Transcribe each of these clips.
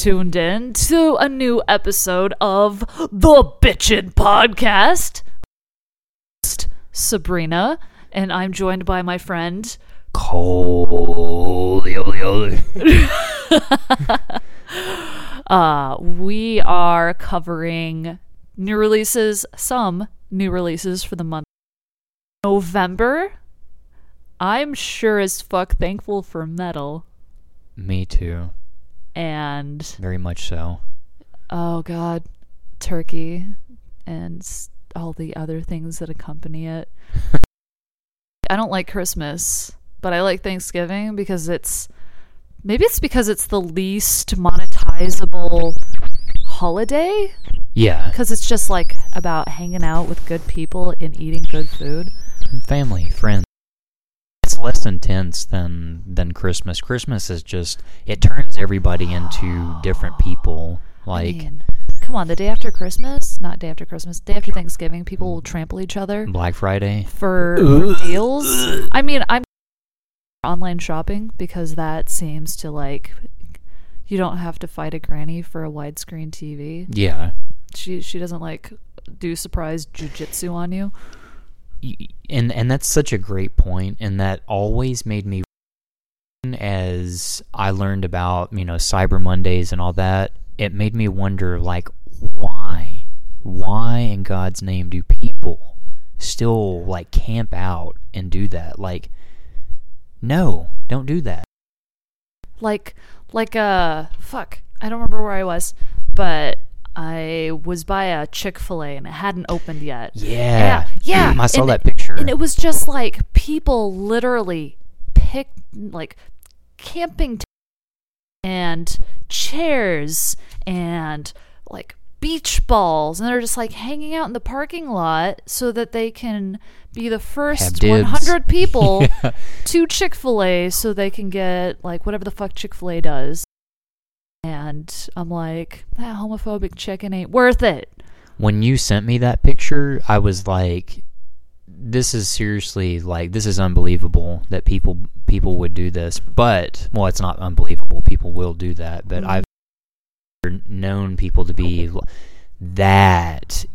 Tuned in to a new episode of the Bitchin' Podcast. Sabrina, and I'm joined by my friend. Holy. Uh, we are covering new releases, some new releases for the month November. I'm sure as fuck thankful for metal Me too. And Very much so. oh god, turkey and all the other things that accompany it. I don't like Christmas, but I like Thanksgiving because it's maybe it's because it's the least monetizable holiday Yeah. because it's just like about hanging out with good people and eating good food. Family, friends. It's less intense than than Christmas. Christmas is just it turns everybody into different people. Like I mean, come on, the day after Christmas, not day after Christmas, day after Thanksgiving, people will trample each other Black Friday. for, for deals. I mean, I'm online shopping because that seems to like you don't have to fight a granny for a widescreen TV. Yeah. She she doesn't like do surprise jujitsu on you. And and that's such a great point and that always made me as I learned about, you know, Cyber Mondays and all that, it made me wonder like why why in God's name do people still like camp out and do that? Like no, don't do that. like like uh fuck i don't remember where i was but i was by a chick-fil-a and it hadn't opened yet Yeah. yeah mm, I saw and- that picture. and it was just like people literally picked like camping t- and chairs and like beach balls and they're just like hanging out in the parking lot so that they can be the first 100 people Yeah. to Chick fil A so they can get like whatever the fuck Chick fil A does. And I'm like, that homophobic chicken ain't worth it. when you sent me that picture, I was like, "This is seriously like this is unbelievable that people people would do this." But well, it's not unbelievable. People will do that, but Mhm. I've known people to be that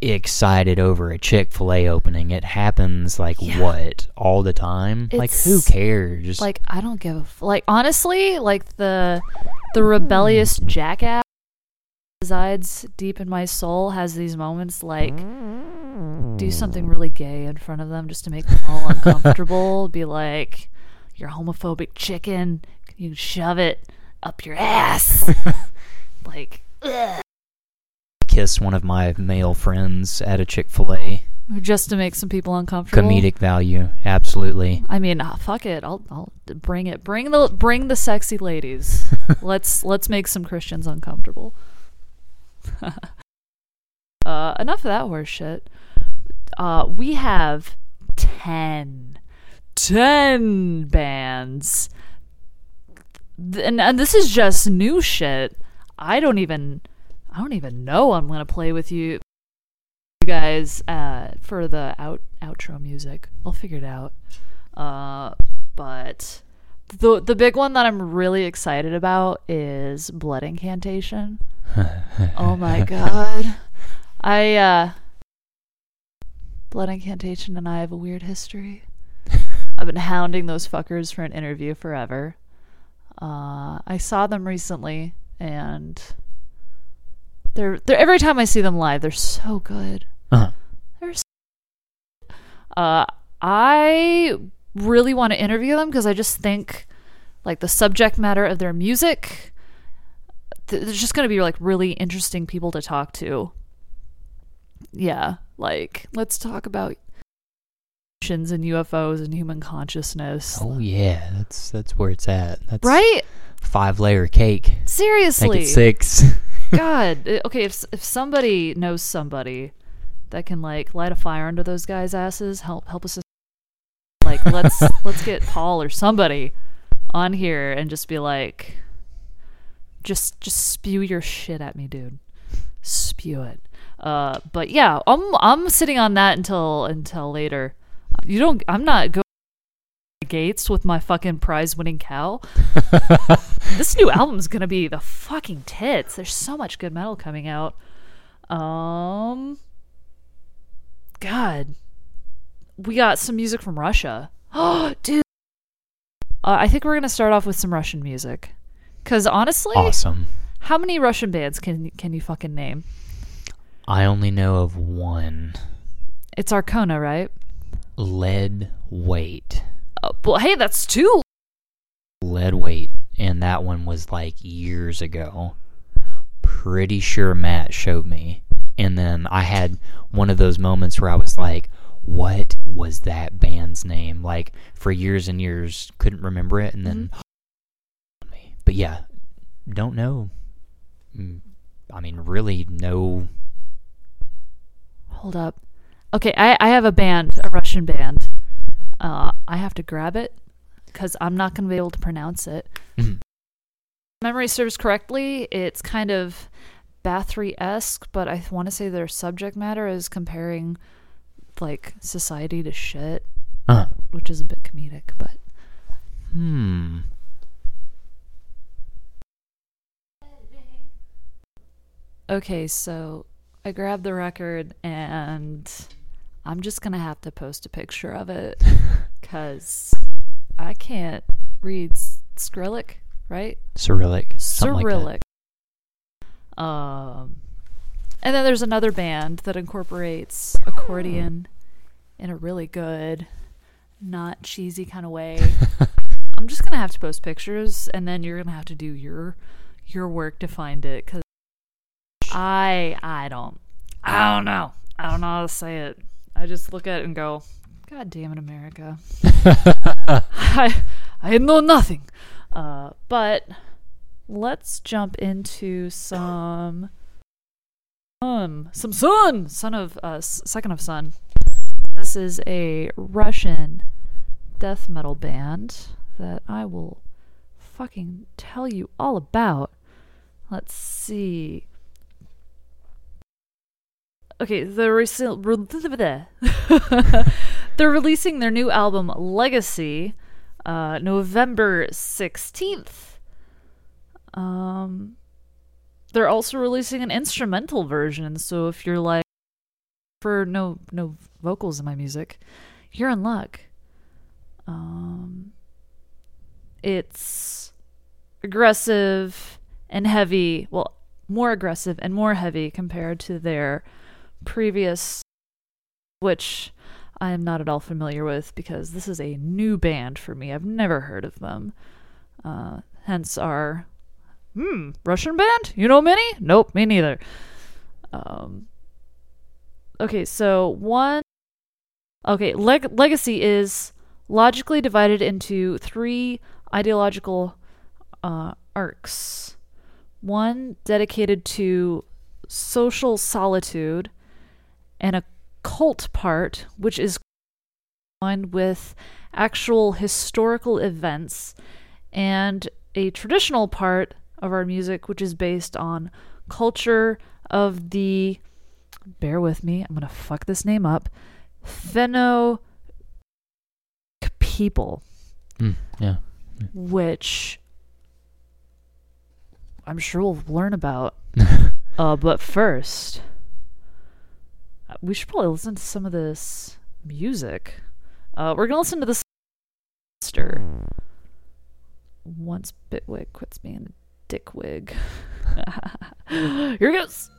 excited over a Chick Fil A opening. It happens like Yeah. what all the time. like who cares? Like, I don't give a f- like honestly, like the the hmm. rebellious jackass resides deep in my soul has these moments like do something mm. really gay in front of them just to make them all uncomfortable. Be like, you're homophobic chicken. You shove it up your ass. like, ugh. Kiss one of my male friends at a Chick Fil A. just to make some people uncomfortable. Comedic value, absolutely. I mean, ah, fuck it. I'll I'll bring it. Bring the bring the sexy ladies. let's let's make some Christians uncomfortable. uh, enough of that horse shit. Uh, we have 10, 10 bands. And, and this is just new shit. I don't even I don't even know I'm gonna play with you you guys uh, for the out outro music. I'll figure it out. Uh, but the the big one that I'm really excited about is Blood Incantation. oh my god. I uh Blood Incantation and I have a weird history. I've been hounding those fuckers for an interview forever. Uh I saw them recently and they're they're every time I see them live, they're so good. Uh-huh. They're so uh I really want to interview them because I just think like the subject matter of their music th- there's just going to be like really interesting people to talk to. Yeah, like let's talk about and UFOs and human consciousness. Oh yeah, that's that's where it's at. That's Right? Five layer cake. Seriously. six. God. Okay, if if somebody knows somebody that can like light a fire under those guys' asses, help help us. Like let's let's get Paul or somebody on here and just be like, just just spew your shit at me, dude. Spew it. Uh, but yeah, I'm I'm sitting on that until until later. You don't. I'm not going gates with my fucking prize winning cow. this new album's gonna be the fucking tits. There's so much good metal coming out. Um, God, we got some music from Russia. Oh, dude. Uh, I think we're gonna start off with some Russian music, because honestly, Awesome. how many Russian bands can can you fucking name? I only know of one. It's Arkona, right? Lead weight. Uh, well, hey, that's two. Lead weight. And that one was like years ago. Pretty sure Matt showed me. And then I had one of those moments where I was like, what was that band's name? Like for years and years, couldn't remember it. And then, but yeah, don't know. Mm, I mean, really, no. Hold up. Okay, I, I have a band, a Russian band. Uh, I have to grab it because I'm not going to be able to pronounce it. Mhm. Memory serves correctly. It's kind of Bathory esque, but I want to say their subject matter is comparing like society to shit, Uh, which is a bit comedic, but hmm. okay, so I grabbed the record and I'm just going to have to post a picture of it because I can't read Skrillex, right? Cyrillic. something like. Cyrillic. um, and then there's another band that incorporates accordion in a really good, not cheesy kind of way. I'm just gonna have to post pictures, and then you're gonna have to do your your work to find it, cause I I don't I don't know I don't know how to say it. I just look at it and go, God damn it, America. I I know nothing. Uh, but let's jump into some um some sun son of uh second of sun this is a russian death metal band that i will fucking tell you all about let's see okay they're, re- they're releasing their new album legacy uh november 16th um they're also releasing an instrumental version so if you're like for no no vocals in my music you're in luck. Um it's aggressive and heavy well more aggressive and more heavy compared to their previous which I am not at all familiar with because this is a new band for me. I've never heard of them. Uh, hence our hmm Russian band. You know many? Nope, me neither. Um. Okay, so one. Okay, leg- legacy is logically divided into three ideological uh, arcs. One dedicated to social solitude, and occult part, which is combined with actual historical events, and a traditional part of our music, which is based on culture of the. Bear with me, I'm gonna fuck this name up. Fenno people, Mm, yeah. which I'm sure we'll learn about. Uh, but first, we should probably listen to some of this music. Uh, we're gonna listen to this. Monster. Once Bitwig quits being a dickwig. Here he goes.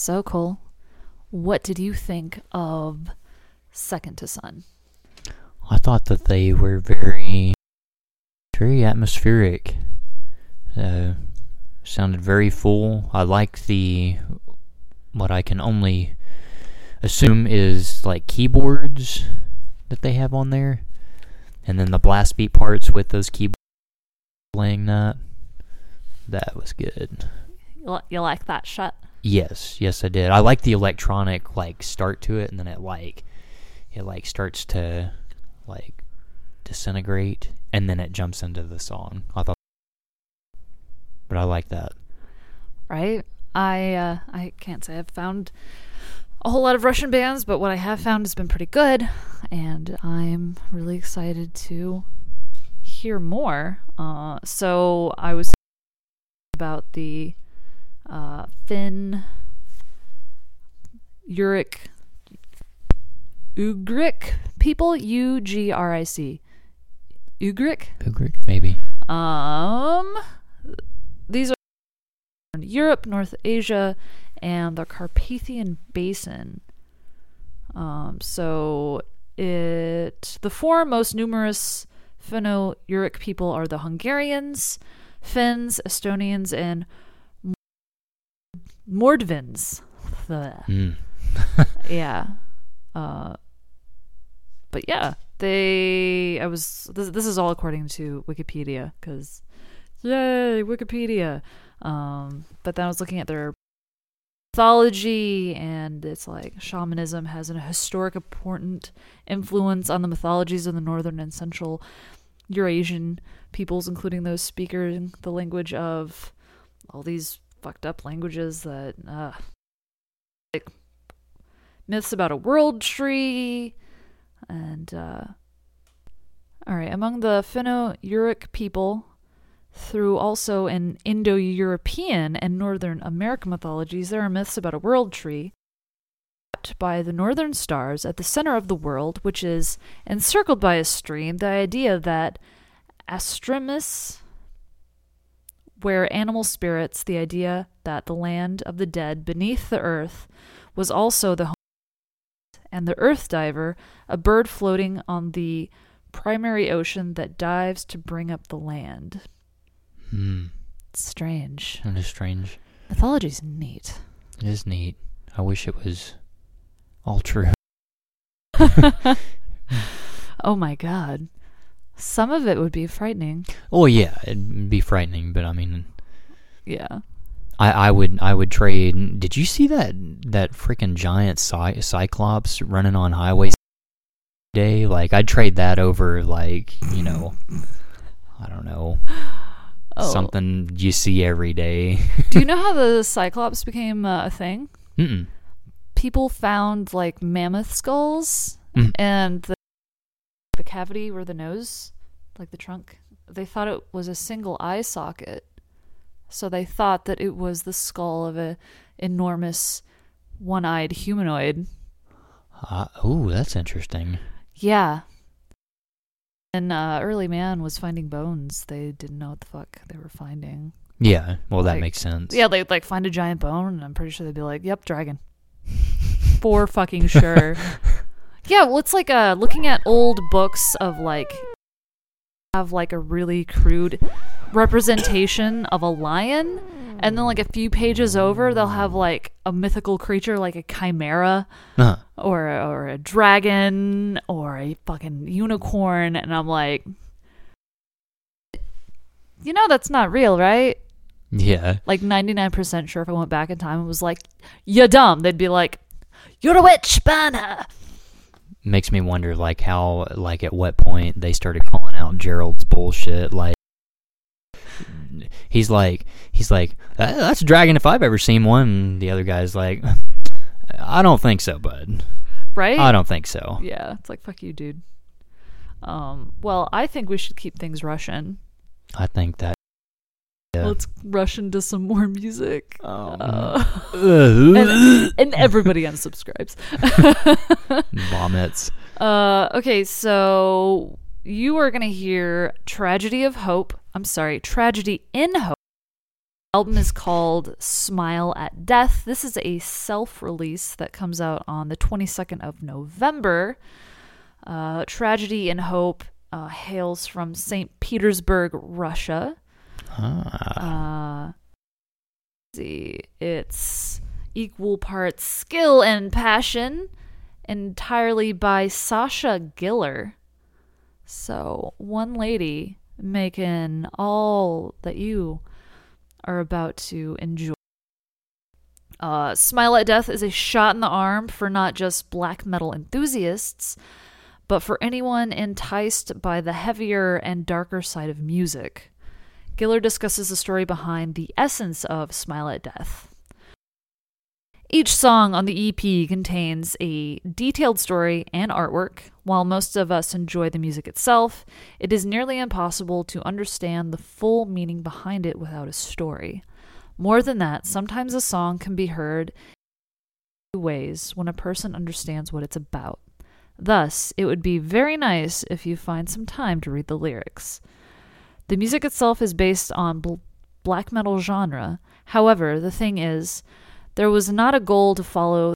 So cool. What did you think of Second to Sun? I thought that they were very, very atmospheric. Uh, sounded very full. I like the what I can only assume is like keyboards that they have on there, and then the blast beat parts with those keyboards playing that. That was good. You, you like that shot? Yes, yes, I did. I like the electronic like start to it, and then it like it like starts to like disintegrate, and then it jumps into the song. I thought, but I like that. right? I uh, I can't say I've found a whole lot of Russian bands, but what I have found has been pretty good, and I'm really excited to hear more. Uh, so I was about the uh, Finn Uric Ugric people, U G R I C. Ugric. Ugric, maybe. Um, these are Europe, North Asia, and the Carpathian Basin. Um, so it the four most numerous Finno-Uric people are the Hungarians, Finns, Estonians, and Mordvins. Mm. yeah. Uh, but yeah, they. I was. This, this is all according to Wikipedia because, yay, Wikipedia. Um, but then I was looking at their mythology, and it's like shamanism has an historic important influence on the mythologies of the northern and central Eurasian peoples, including those speaking the language of all these fucked up languages that uh, like myths about a world tree and uh all right among the finno-uric people through also in indo-european and northern american mythologies there are myths about a world tree by the northern stars at the center of the world which is encircled by a stream. The idea that astrimus where animal spirits the idea that the land of the dead beneath the earth was also the home and the earth diver, a bird floating on the primary ocean that dives to bring up the land. Hmm. It's strange. That is strange. Mythology's neat. It is neat. I wish it was all true. oh my god. Some of it would be frightening. Oh yeah, it'd be frightening, but I mean, Yeah. I, I would I would trade. Did you see that that freaking giant cy- cyclops running on highways day? Like I'd trade that over like you know, I don't know Oh. something you see every day. Do you know how the Cyclops became uh, a thing? Mm-mm. People found like mammoth skulls Mhm. and the cavity where the nose, like the trunk, they thought it was a single eye socket. So they thought that it was the skull of a enormous one-eyed humanoid. Uh, oh, that's interesting. Yeah. And uh, early man was finding bones. They didn't know what the fuck they were finding. Yeah, well that makes sense. Yeah, they'd like find a giant bone, and I'm pretty sure they'd be like, "Yep, dragon." For fucking sure. yeah, well, it's like uh, looking at old books of like have like a really crude representation of a lion, and then like a few pages over, they'll have like a mythical creature like a chimera Uh, or or a dragon or a fucking unicorn, and I'm like, you know, that's not real, right? yeah. like 99% sure if I went back in time and was like, you're dumb, they'd be like, you're a witch, burn her. Makes me wonder like how like at what point they started calling out Gerald's bullshit like he's like he's like "Uh, that's a dragon if I've ever seen one and the other guy's like I don't think so bud Right? I don't think so Yeah, it's like, fuck you, dude. Um, well, I think we should keep things Russian. I think that yeah. Let's rush into some more music. Um, Uh, and, and everybody unsubscribes. vomits Uh, okay, so you are going to hear Tragedy of Hope. I'm sorry, Tragedy in Hope album is called Smile at Death. This is a self release that comes out on the 22nd of November. Uh, Tragedy in Hope uh, hails from St. Petersburg, Russia. Ah. Uh, see, it's equal parts skill and passion, entirely by Sasha Giller. So, one lady making all that you are about to enjoy. Uh, Smile at Death is a shot in the arm for not just black metal enthusiasts, but for anyone enticed by the heavier and darker side of music. Giller discusses the story behind the essence of Smile at Death. Each song on the EP contains a detailed story and artwork. While most of us enjoy the music itself, it is nearly impossible to understand the full meaning behind it without a story. More than that, sometimes a song can be heard in two ways when a person understands what it's about. Thus, it would be very nice if you find some time to read the lyrics. The music itself is based on bl- black metal genre. However, the thing is, there was not a goal to follow the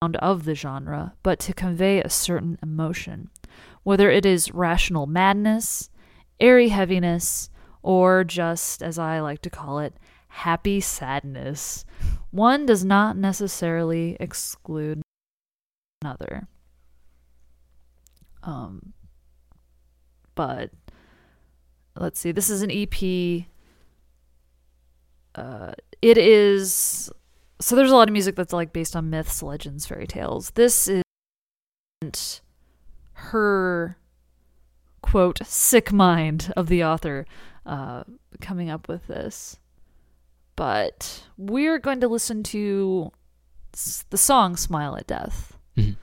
sound of the genre, but to convey a certain emotion, whether it is rational madness, airy heaviness, or just, as I like to call it, happy sadness. One does not necessarily exclude another. Um, but let's see. This is an EP. Uh, it is so. There's a lot of music that's like based on myths, legends, fairy tales. This is her quote sick mind of the author uh, coming up with this. But we're going to listen to the song "Smile at Death." Mhm.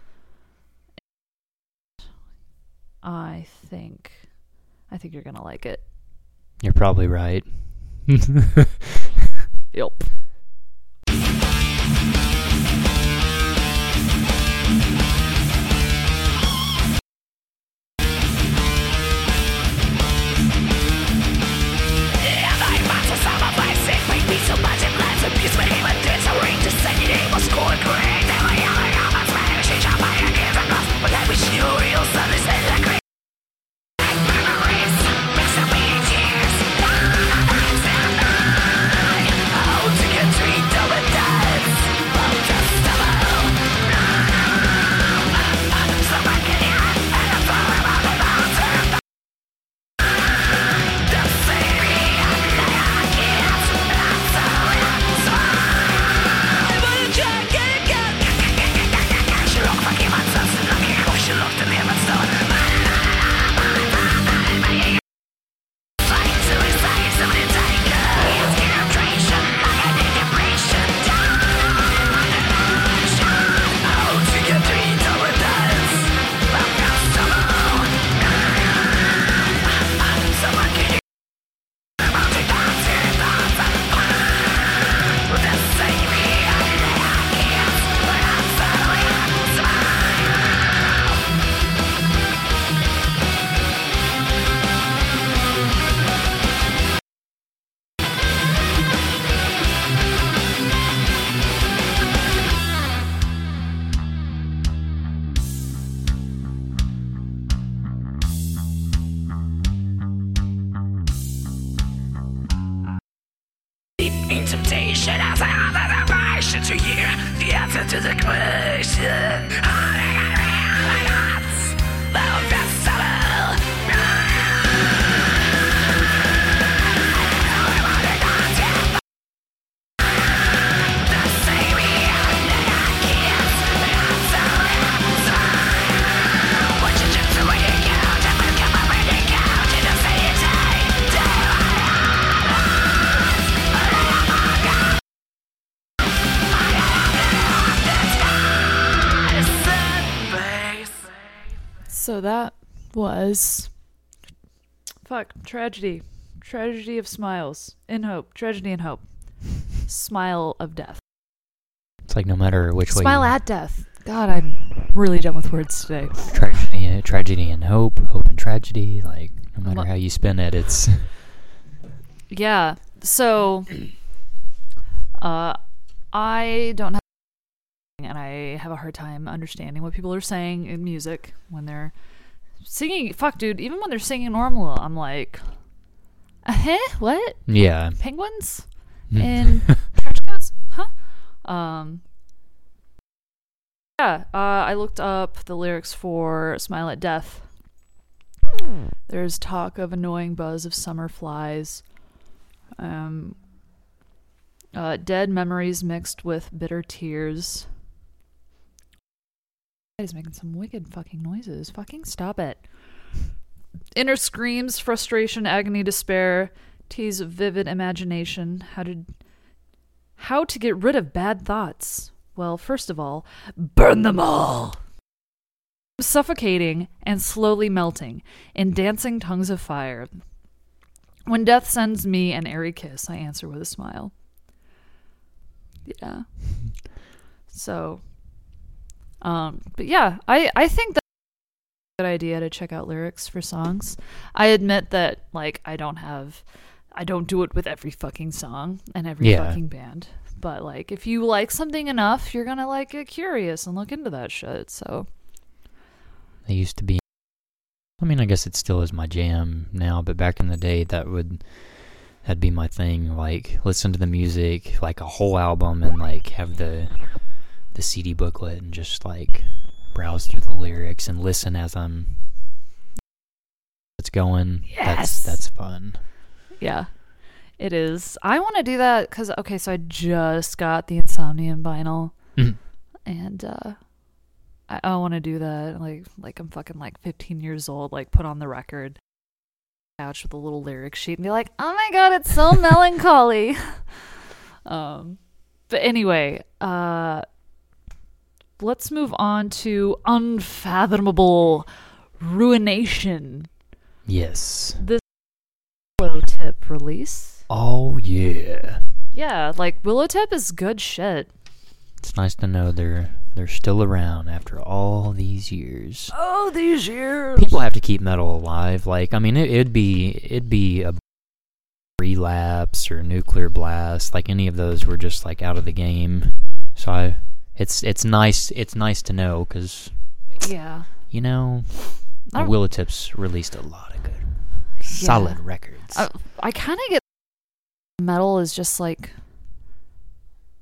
I think, I think you're gonna like it. You're probably right. Yep. That was fuck tragedy, tragedy of smiles in hope, tragedy and hope, smile of death, It's like no matter which smile way. Smile at death. God, I'm really done with words today. tragedy, tragedy and hope, hope and tragedy. Like no matter Well- how you spin it, it's Yeah. so uh I don't have and I have a hard time understanding what people are saying in music when they're singing fuck dude, even when they're singing normal, I'm like uh, huh? What? Yeah. Penguins? In trench coats? Huh? Um Yeah, uh, I looked up the lyrics for Smile at Death. There's talk of annoying buzz of summer flies. Um, uh, dead memories mixed with bitter tears. He's making some wicked fucking noises. Fucking stop it. Inner screams, frustration, agony, despair, tease of vivid imagination. How to how to get rid of bad thoughts? Well, first of all, burn them all. Suffocating and slowly melting in dancing tongues of fire. When death sends me an airy kiss, I answer with a smile. Yeah. So, um, but yeah, I I think that's a good idea to check out lyrics for songs. I admit that like I don't have, I don't do it with every fucking song and every Yeah. fucking band. But like, if you like something enough, you're gonna like get curious and look into that shit. So They used to be. I mean, I guess it still is my jam now, but back in the day, that would that'd be my thing. Like, listen to the music, like a whole album, and like have the the CD booklet, and just like browse through the lyrics and listen as I'm. It's going. Yes. That's that's fun. Yeah, it is. I want to do that because okay, so I just got the Insomnium vinyl, Mhm. and uh, I, I want to do that. Like, like I'm fucking like 15 years old. Like, put on the record, couch with a little lyric sheet, and be like, "Oh my god, it's so melancholy." um, but anyway, uh, let's move on to unfathomable ruination. Yes. Willowtip release. Oh yeah. Yeah, like Willowtip is good shit. It's nice to know they're they're still around after all these years. Oh, these years. People have to keep metal alive. Like, I mean, it, it'd be it'd be a relapse or nuclear blast. Like any of those were just like out of the game. So I, it's it's nice it's nice to know because Yeah. you know, I don't- Tips released a lot of good, solid records. I, I kind of get metal is just like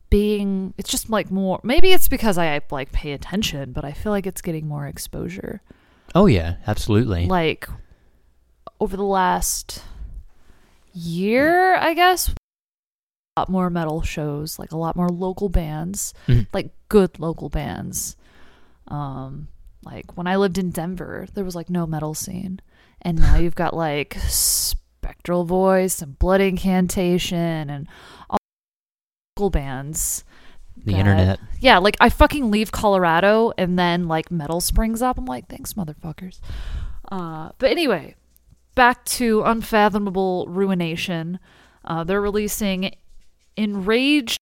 being. It's just like more. Maybe it's because I like pay attention, but I feel like it's getting more exposure. oh yeah, absolutely. Like over the last year, I guess. A lot more metal shows, like a lot more local bands, Mhm. like good local bands. Um, like when I lived in Denver, there was like no metal scene, and now you've got like Spectral Voice and Blood Incantation and all local bands. the that- internet. Yeah, like I fucking leave Colorado and then like metal springs up. I'm like, thanks, motherfuckers. Uh, but anyway, back to Unfathomable Ruination. Uh, they're releasing Enraged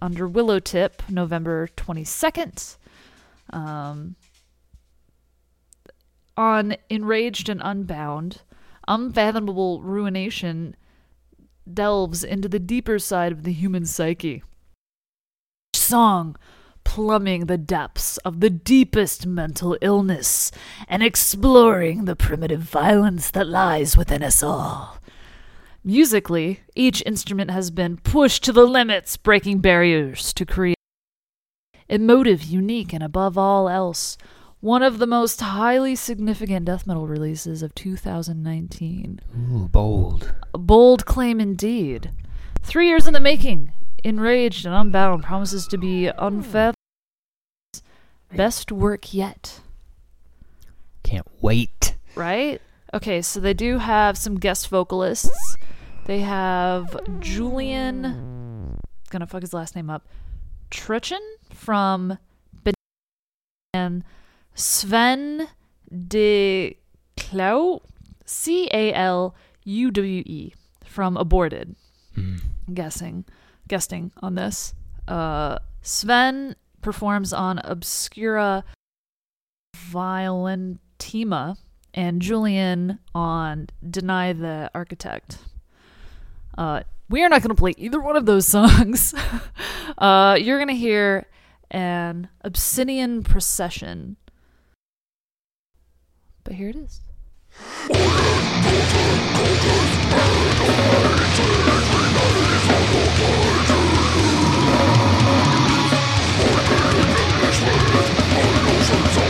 under Willowtip November 22nd. Um, on Enraged and Unbound, Unfathomable Ruination delves into the deeper side of the human psyche. Song plumbing the depths of the deepest mental illness and exploring the primitive violence that lies within us all. Musically, each instrument has been pushed to the limits, breaking barriers to create emotive, unique, and above all else, one of the most highly significant death metal releases of 2019. Ooh, bold. A bold claim indeed. Three years in the making, Enraged and Unbound promises to be unfathomable. Best work yet, Can't wait. right? Okay, so they do have some guest vocalists. They have Julian, gonna fuck his last name up, Trichin from Ben- and Sven de Clau, C A L U W E, from Aborted. Mm. guessing guesting on this. Uh, Sven performs on Obscura Violentima and Julian on Deny the Architect. Uh, we are not going to play either one of those songs. uh, you're going to hear an Obsidian Procession. But here it is.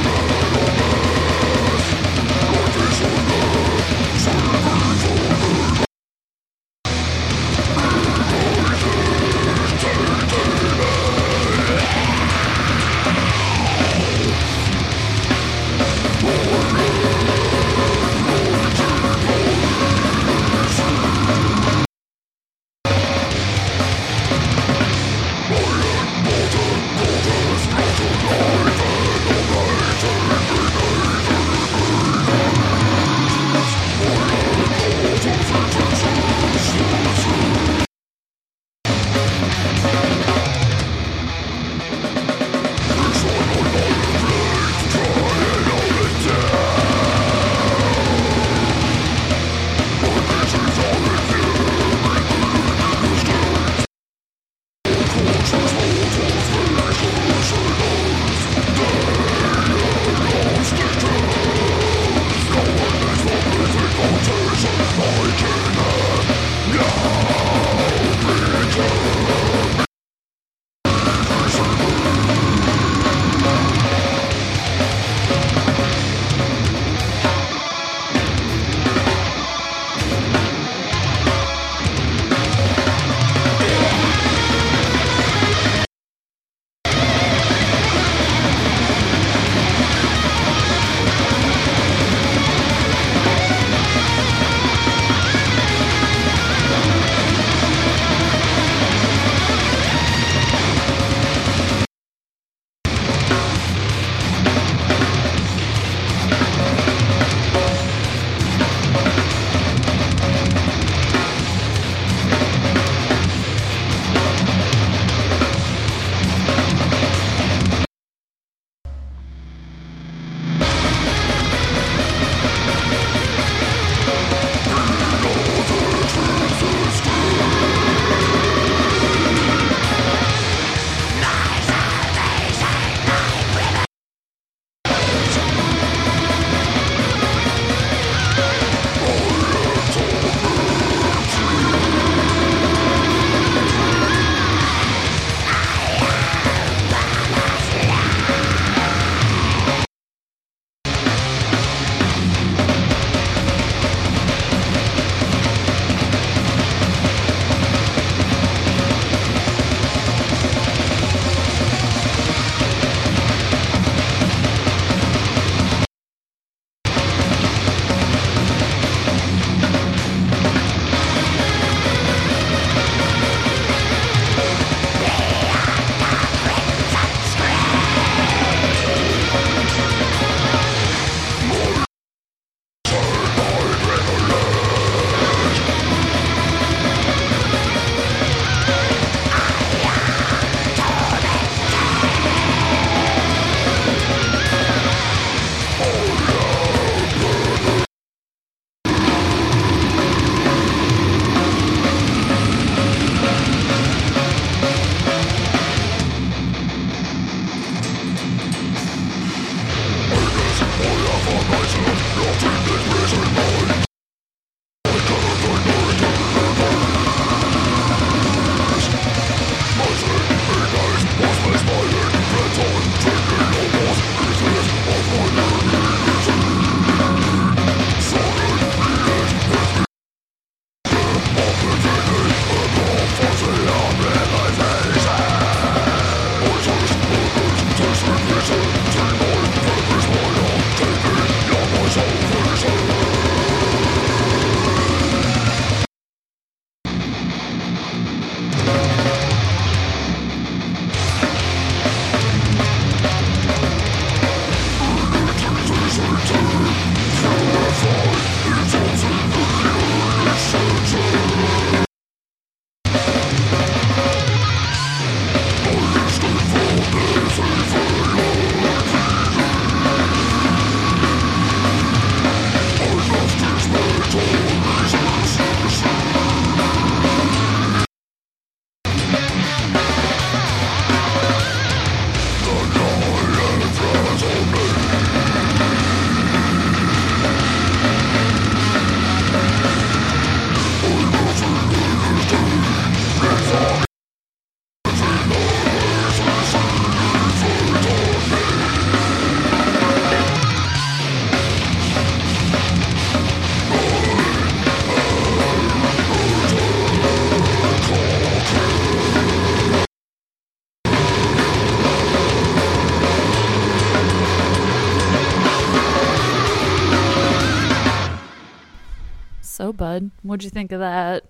What'd you think of that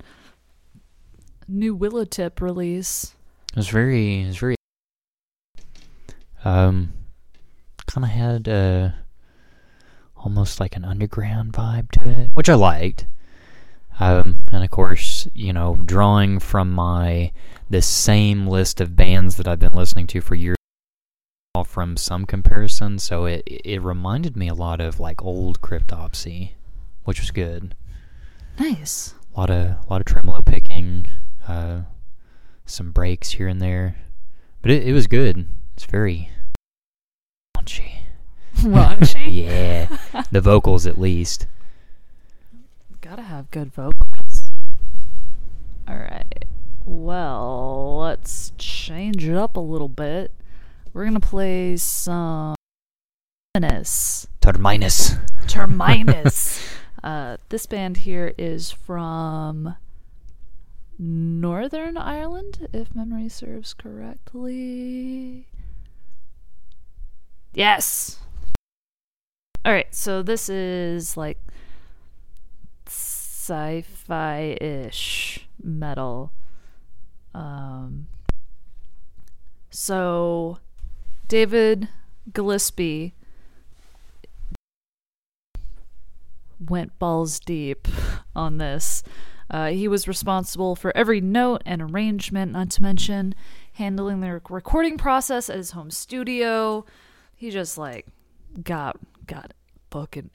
new Willowtip release? It was very, it was very, um, kind of had uh, almost like an underground vibe to it, which I liked. Um, and of course, you know, drawing from my the same list of bands that I've been listening to for years, all from some comparison, so it it reminded me a lot of like old Cryptopsy, which was good. Nice. A lot of a lot of tremolo picking, uh, some breaks here and there, but it, it was good. It's very raunchy. Raunchy. Yeah, the vocals at least. Gotta have good vocals. Alright. Well, let's change it up a little bit. We're gonna play some Terminus. Terminus. Terminus. uh, this band here is from Northern Ireland, if memory serves correctly. Yes. All right, so this is like sci-fi ish metal. Um, so David Gillespie went balls deep on this. Uh, he was responsible for every note and arrangement, not to mention handling the recording process at his home studio. He just like got got fucking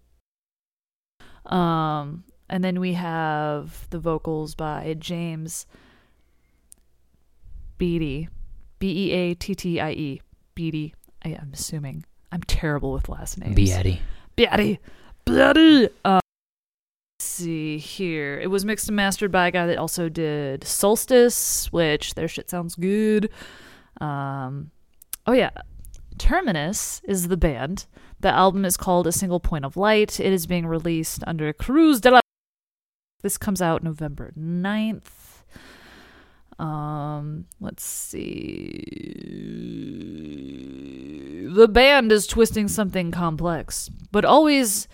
um and then we have the vocals by James Beattie. B E A T T I E. Beattie. I, I'm assuming. I'm terrible with last names. Beatty. Beattie. Beattie. Uh, see here. It was mixed and mastered by a guy that also did Solstice, which their shit sounds good. Um, oh, yeah. Terminus is the band. The album is called A Single Point of Light. It is being released under Cruz de la. This comes out November 9th. Um, let's see. The band is twisting something complex, but always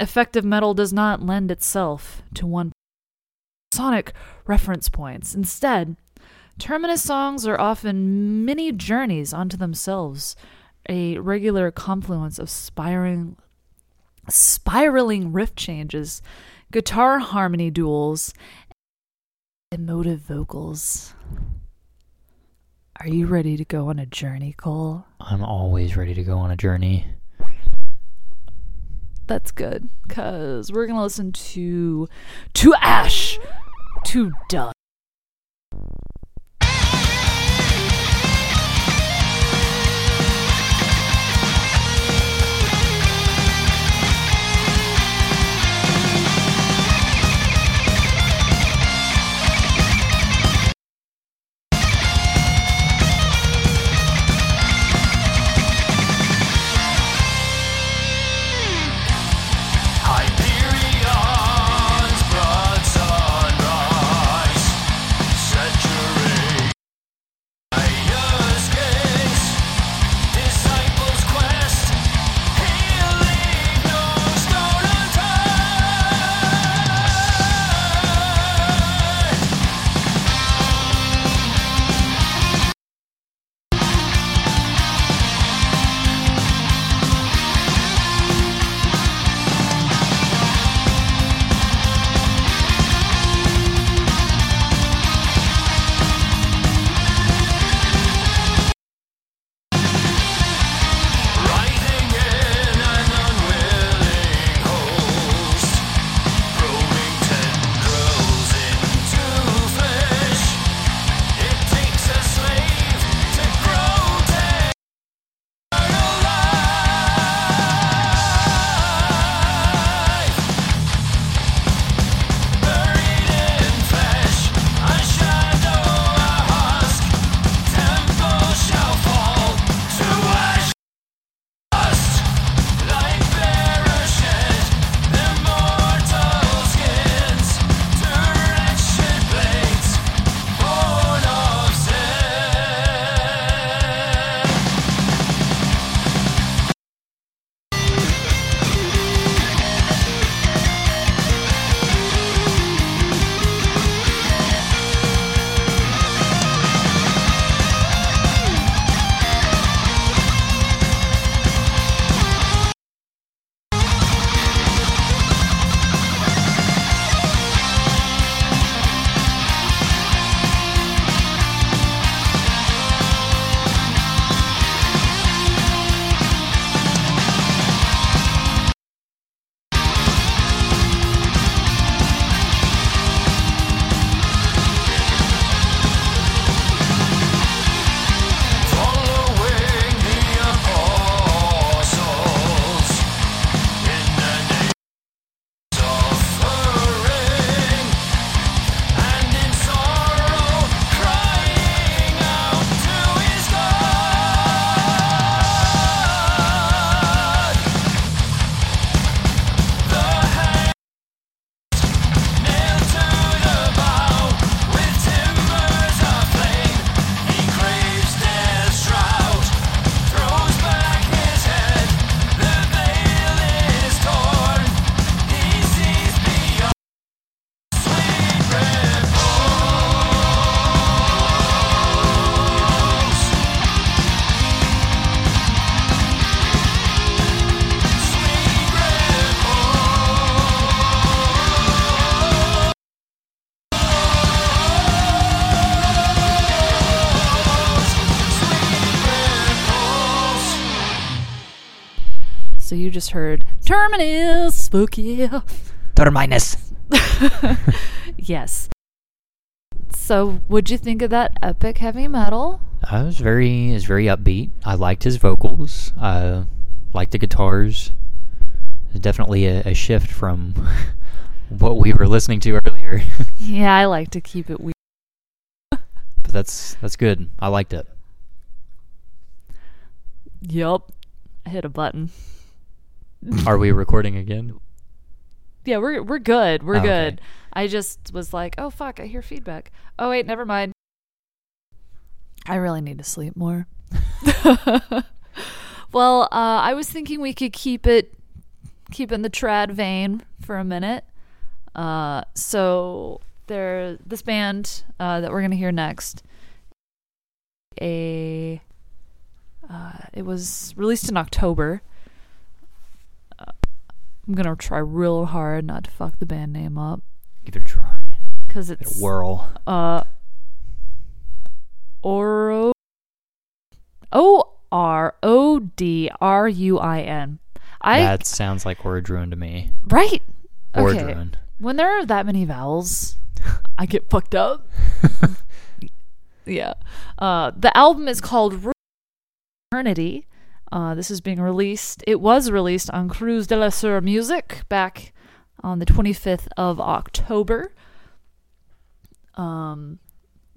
effective metal does not lend itself to one sonic reference points. Instead, Terminus songs are often mini journeys onto themselves, a regular confluence of spiraling spiraling riff changes, guitar harmony duels, emotive vocals. Are you ready to go on a journey, Cole? I'm always ready to go on a journey. That's good, cause we're gonna listen to to Ash, to Dust. So you just heard Terminus. spooky. Terminus. Yes. So, what'd you think of that epic heavy metal? Uh, it was very, it was very upbeat. I liked his vocals. Uh, liked the guitars. Definitely a, a shift from what we were listening to earlier. Yeah, I like to keep it weird. but that's that's good. I liked it. Yup. I hit a button. Are we recording again? Yeah, we're we're good. We're Oh, okay. good. I just was like, oh fuck, I hear feedback. Oh wait, never mind. I really need to sleep more. well, uh, I was thinking we could keep it keep in the trad vein for a minute. Uh, so there, this band uh, that we're gonna hear next, a uh, it was released in October. I'm gonna try real hard not to fuck the band name up Either try. it it's a whirl. uh Oro O R O D R U I N. I that sounds like Oradruin to me. right. Okay. When there are that many vowels, I get fucked up. yeah. Uh, the album is called Eternity. Uh, this is being released. It was released on Cruz del Sur Music back on the 25th of October. Um,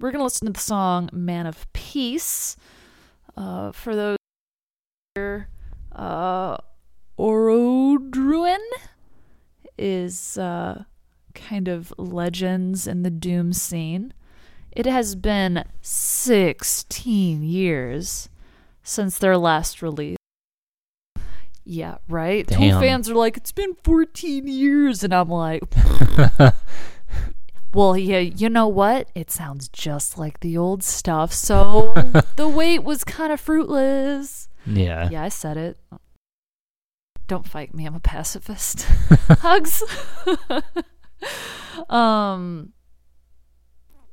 we're going to listen to the song Man of Peace. Uh, for those here, uh, Orodruin is uh, kind of legends in the Doom scene. It has been 16 years since their last release. Yeah, right? Tool fans are like, it's been 14 years. And I'm like, well, yeah, you know what? It sounds just like the old stuff. So the wait was kind of fruitless. yeah. Yeah, I said it. Don't fight me. I'm a pacifist. Hugs. um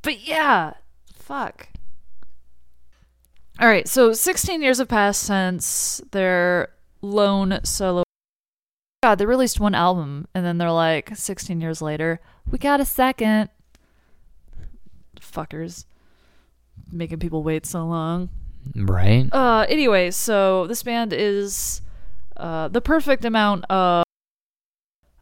but yeah, fuck. All right, so 16 years have passed since their lone solo God, they released one album and then they're like 16 years later, we got a second. Fuckers. Making people wait so long. Right. Uh, anyway, so this band is uh, the perfect amount of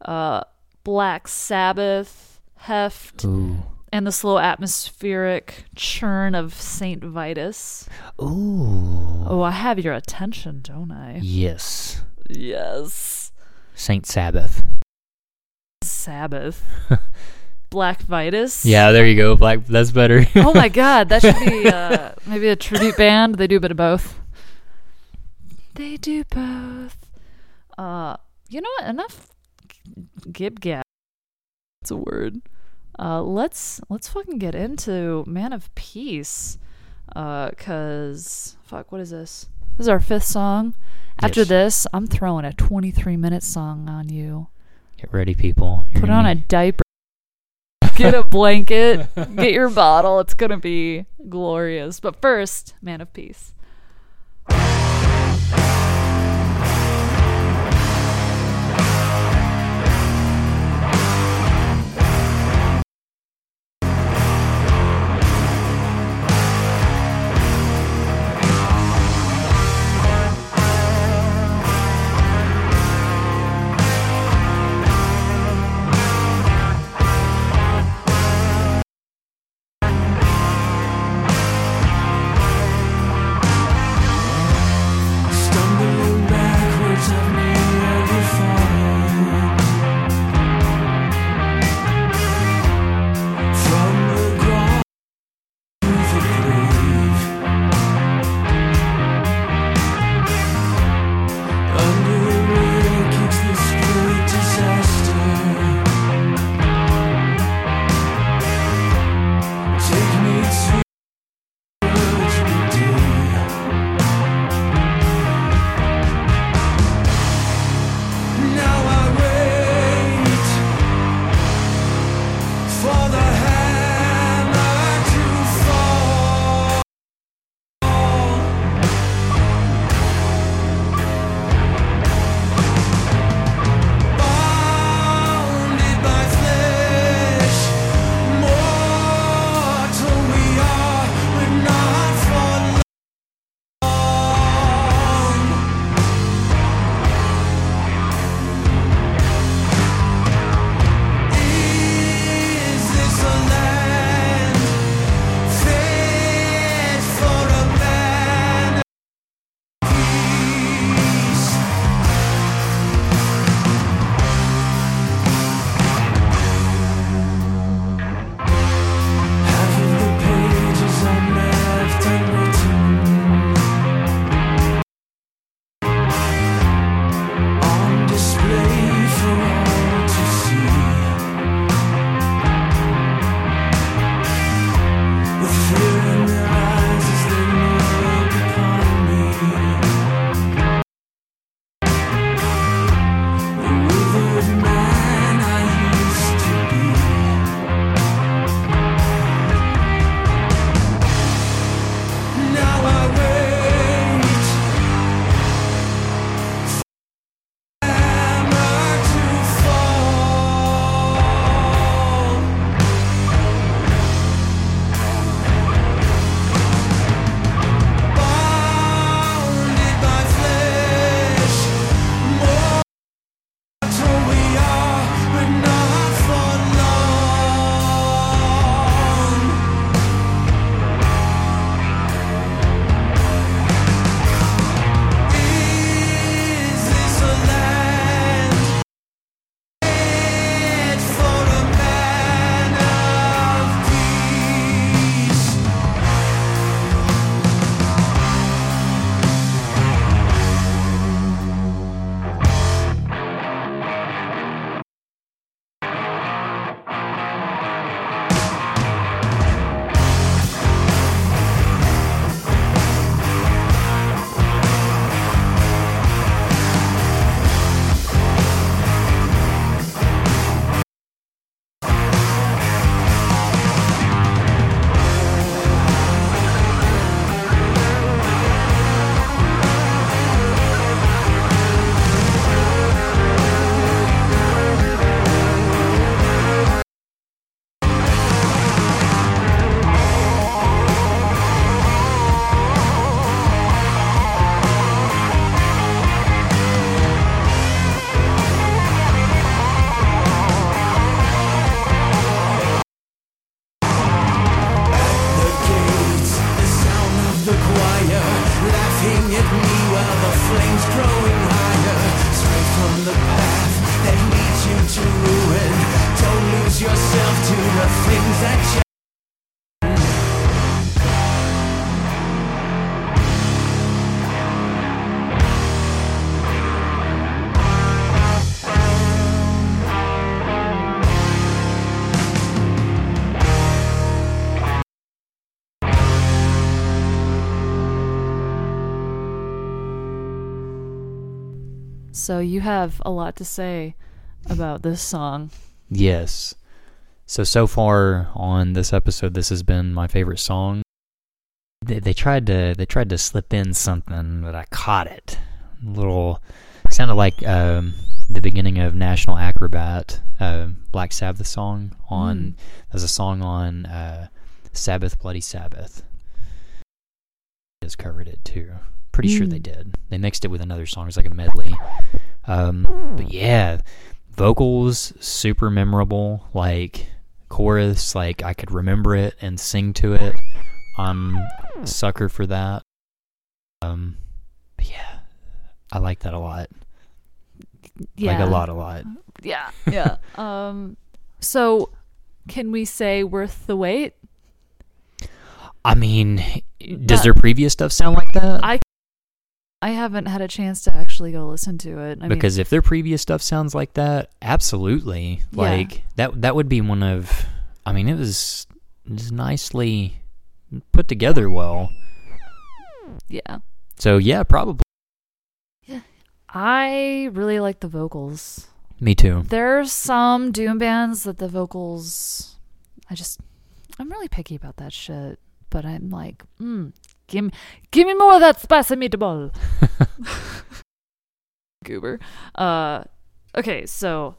uh, Black Sabbath heft Ooh. And the slow atmospheric churn of Saint Vitus. Ooh. Oh, I have your attention, don't I? Yes. Yes. Saint Sabbath. Sabbath. Black Vitus. Yeah, there you go. Black. That's better. oh my god, that should be uh, maybe a tribute band. They do a bit of both. They do both. Uh, you know what? Enough gib gab. It's a word. Uh, let's let's fucking get into Man of Peace. Uh, cause fuck, what is this? This is our fifth song. After Yes. this, I'm throwing a 23 minute song on you. Get ready, people. You're Put gonna on a diaper. Get a blanket. get your bottle. It's going to be glorious. But first, Man of Peace. So you have a lot to say about this song. Yes. So so far on this episode, this has been my favorite song. They, they tried to they tried to slip in something, but I caught it. A little sounded like um, the beginning of National Acrobat, uh, Black Sabbath song. On there's a song on uh, Sabbath Bloody Sabbath. Has covered it too. Pretty sure they Mm. did. They mixed it with another song. It's like a medley. Um, but yeah, vocals super memorable. Like chorus, like I could remember it and sing to it. I'm a sucker for that. Um, but yeah, I like that a lot. Yeah. Like a lot, a lot. Yeah. Yeah. um so can we say worth the wait? I mean, does their previous stuff sound like that? I I haven't had a chance to actually go listen to it. I because if their previous stuff sounds like that, absolutely. Yeah. Like that that would be one of I mean, it was just nicely put together well. yeah. So yeah, probably. Yeah. I really like the vocals. Me too. There's some doom bands that the vocals I just I'm really picky about that shit. But I'm like, mm, give me give me more of that spicy meatball. Goober. Uh okay, so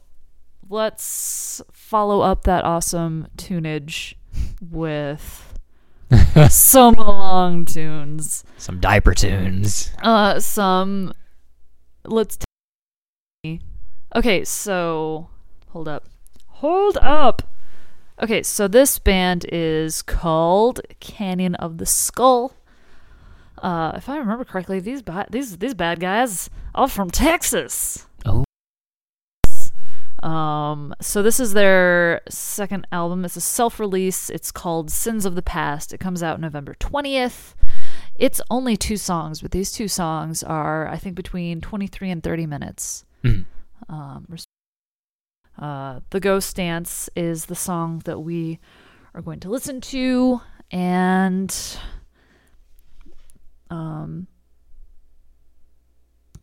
let's follow up that awesome tunage with some long tunes. Some diaper tunes. Uh, some. Let's. T- okay, so hold up, hold up. Okay, so this band is called Canyon of the Skull. Uh, if I remember correctly, these these these bad guys are from Texas. Oh. Um, so this is their second album. It's a self-release. It's called Sins of the Past. It comes out November 20th. It's only two songs, but these two songs are, I think, between 23 and 30 minutes. Mhm. Um, uh, the Ghost Dance is the song that we are going to listen to, and um,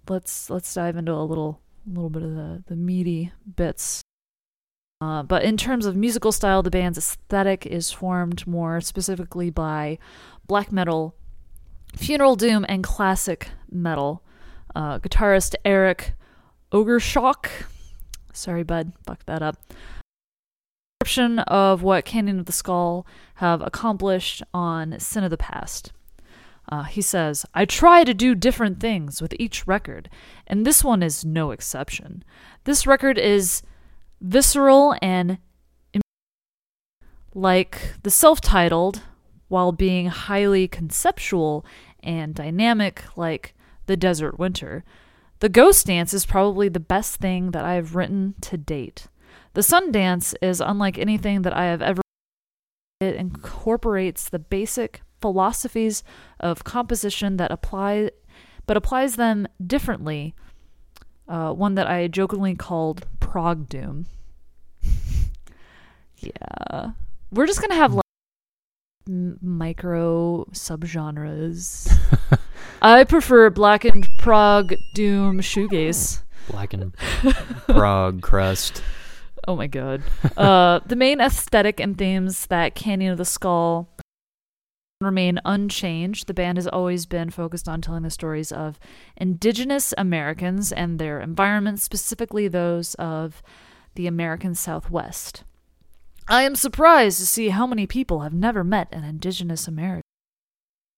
let's let's dive into a little little bit of the the meaty bits. Uh, but in terms of musical style, the band's aesthetic is formed more specifically by black metal, funeral doom, and classic metal. Uh, guitarist Eric Ogershock, sorry, bud, fucked that up. Description of what Canyon of the Skull have accomplished on Sin of the Past. Uh, he says, I try to do different things with each record, and this one is no exception. This record is visceral and im- like the self titled, while being highly conceptual and dynamic like The Desert Winter. The Ghost Dance is probably the best thing that I have written to date. The Sun Dance is unlike anything that I have ever. It incorporates the basic philosophies of composition that apply, but applies them differently. Uh, one that I jokingly called prog doom. yeah, we're just gonna have like m- micro subgenres. I prefer blackened prog doom shoegaze. Black and Prague crust. Oh my god. Uh, the main aesthetic and themes that Canyon of the Skull remain unchanged. The band has always been focused on telling the stories of indigenous Americans and their environments, specifically those of the American Southwest. I am surprised to see how many people have never met an indigenous American.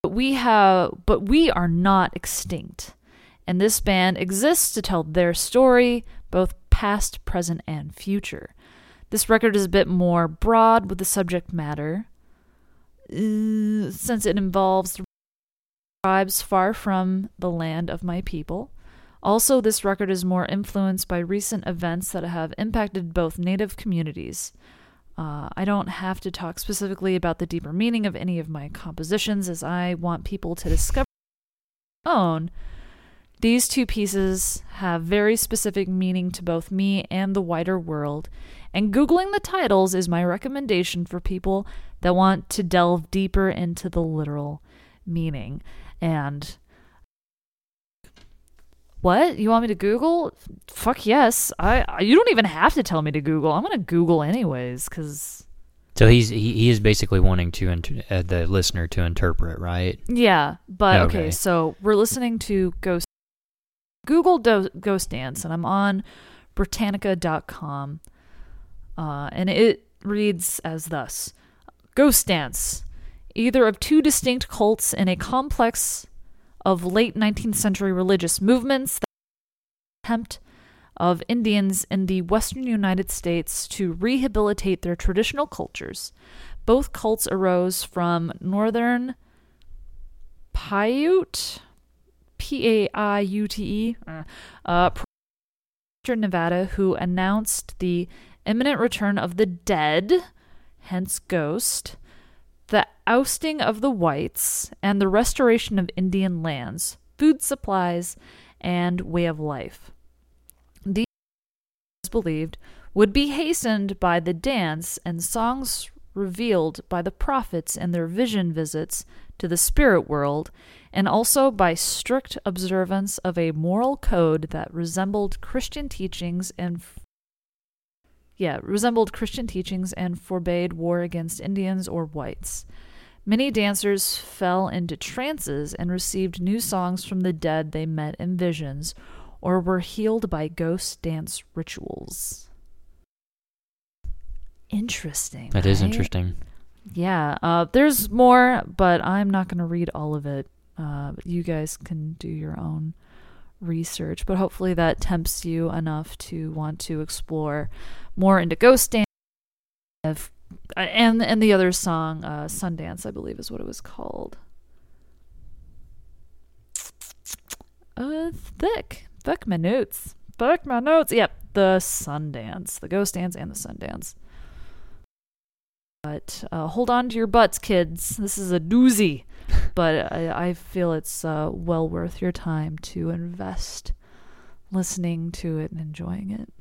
But we have but we are not extinct. And this band exists to tell their story, both past, present, and future. This record is a bit more broad with the subject matter, uh, since it involves tribes far from the land of my people. Also, this record is more influenced by recent events that have impacted both native communities. Uh, I don't have to talk specifically about the deeper meaning of any of my compositions as I want people to discover own. These two pieces have very specific meaning to both me and the wider world, and Googling the titles is my recommendation for people that want to delve deeper into the literal meaning. And what? You want me to Google? Fuck yes. I, I you don't even have to tell me to Google. I'm going to Google anyways cuz So he's he, he is basically wanting to inter- uh, the listener to interpret, right? yeah, but okay. Okay. so we're listening to Ghost Google Do- Ghost Dance and I'm on britannica.com. Uh, and it reads as thus Ghost Dance, either of two distinct cults in a complex of late 19th century religious movements that attempt of Indians in the western United States to rehabilitate their traditional cultures. Both cults arose from northern Paiute, P A I U T E, uh, Nevada, who announced the imminent return of the dead, hence ghost, the ousting of the whites, and the restoration of Indian lands, food supplies, and way of life. These believed would be hastened by the dance and songs revealed by the prophets in their vision visits to the spirit world, and also by strict observance of a moral code that resembled Christian teachings and yeah, resembled Christian teachings and forbade war against Indians or whites. Many dancers fell into trances and received new songs from the dead they met in visions, or were healed by ghost dance rituals. Interesting. That is right? interesting. Yeah, uh, there's more, but I'm not going to read all of it. Uh, you guys can do your own research, but hopefully that tempts you enough to want to explore more into Ghost Dance uh, and and the other song, uh, Sundance, I believe is what it was called. Uh, thick, thick my notes, thick my notes. Yep, the Sundance, the Ghost Dance, and the Sundance. But uh, hold on to your butts, kids. This is a doozy. but I, I feel it's uh, well worth your time to invest listening to it and enjoying it.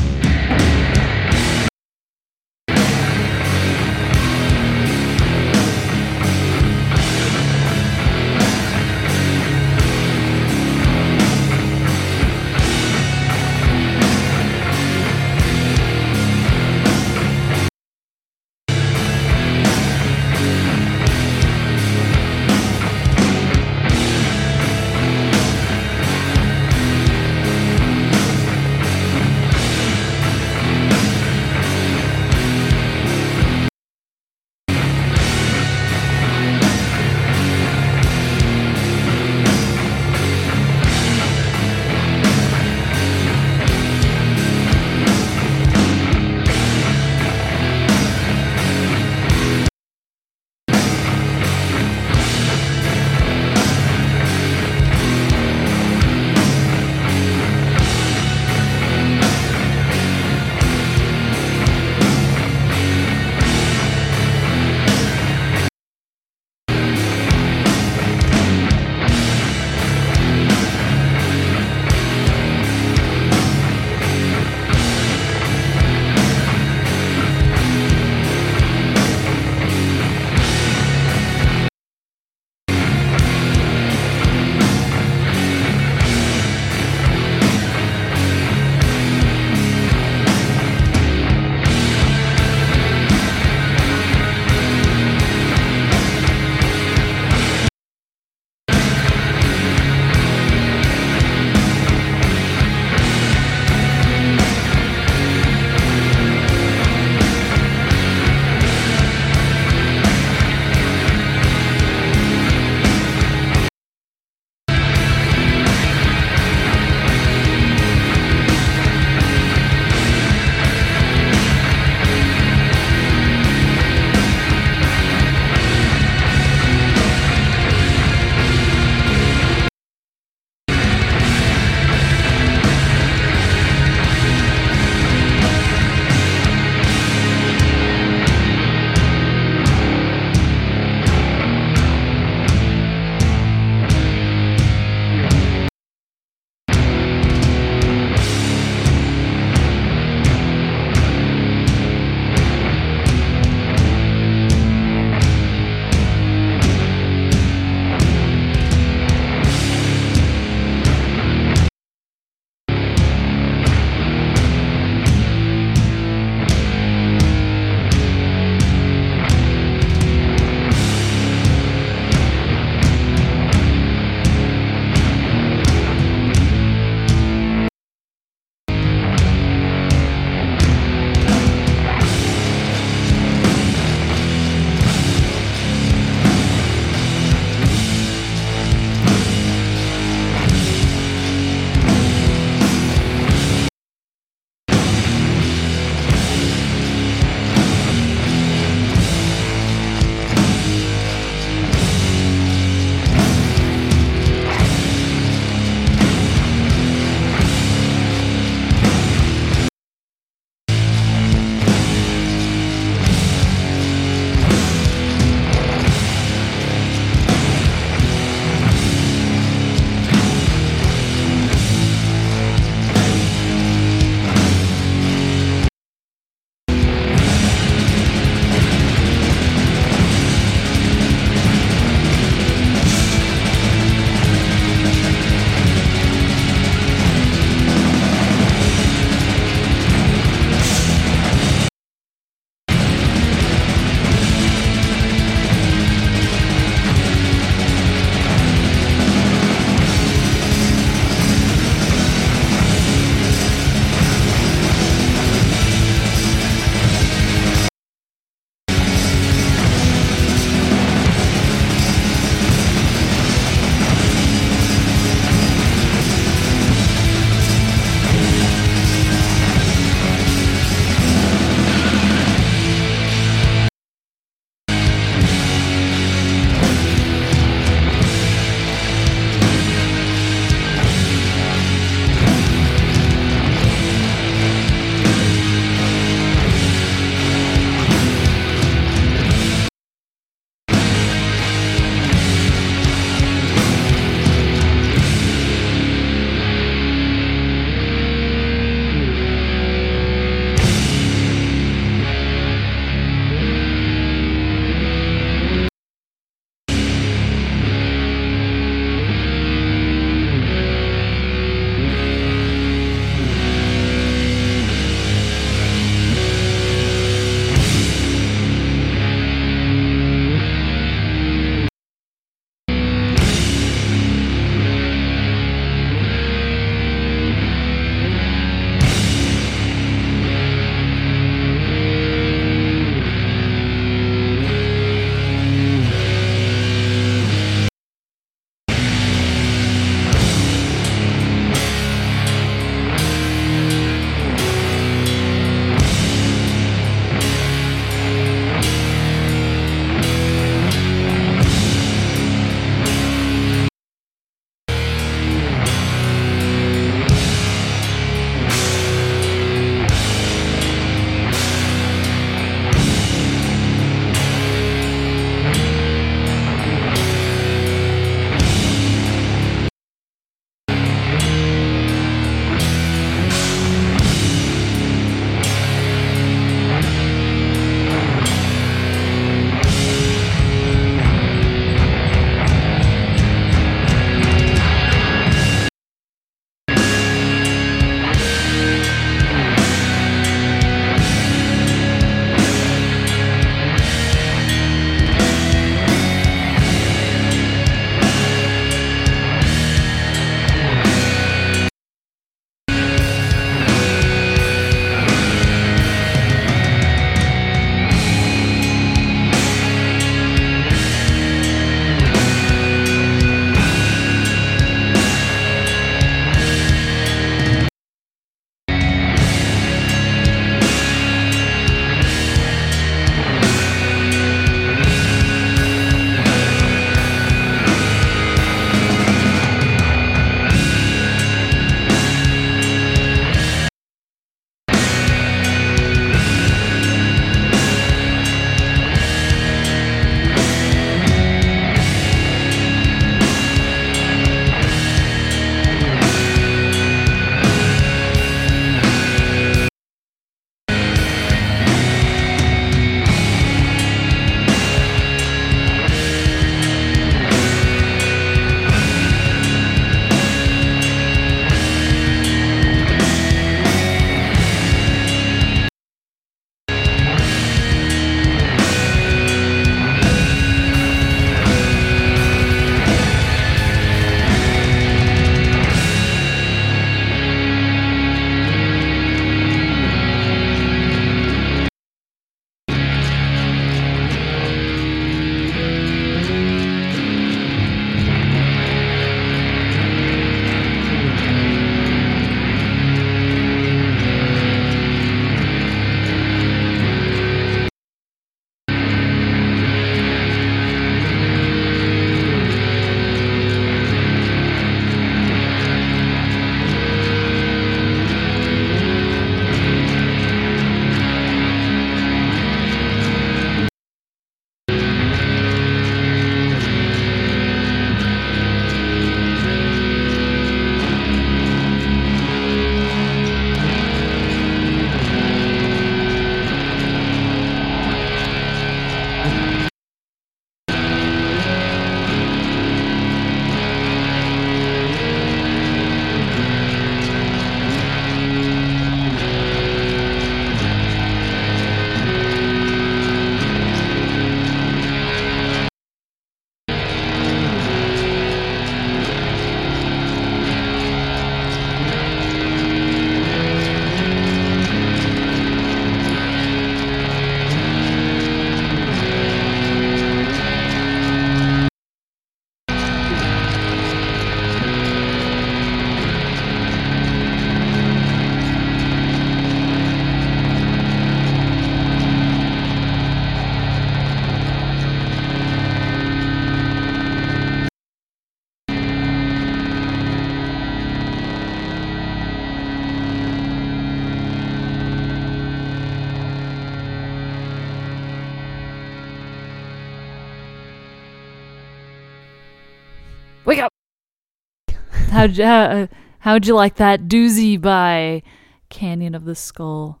How'd you how, uh, how'd you like that doozy by Canyon of the Skull?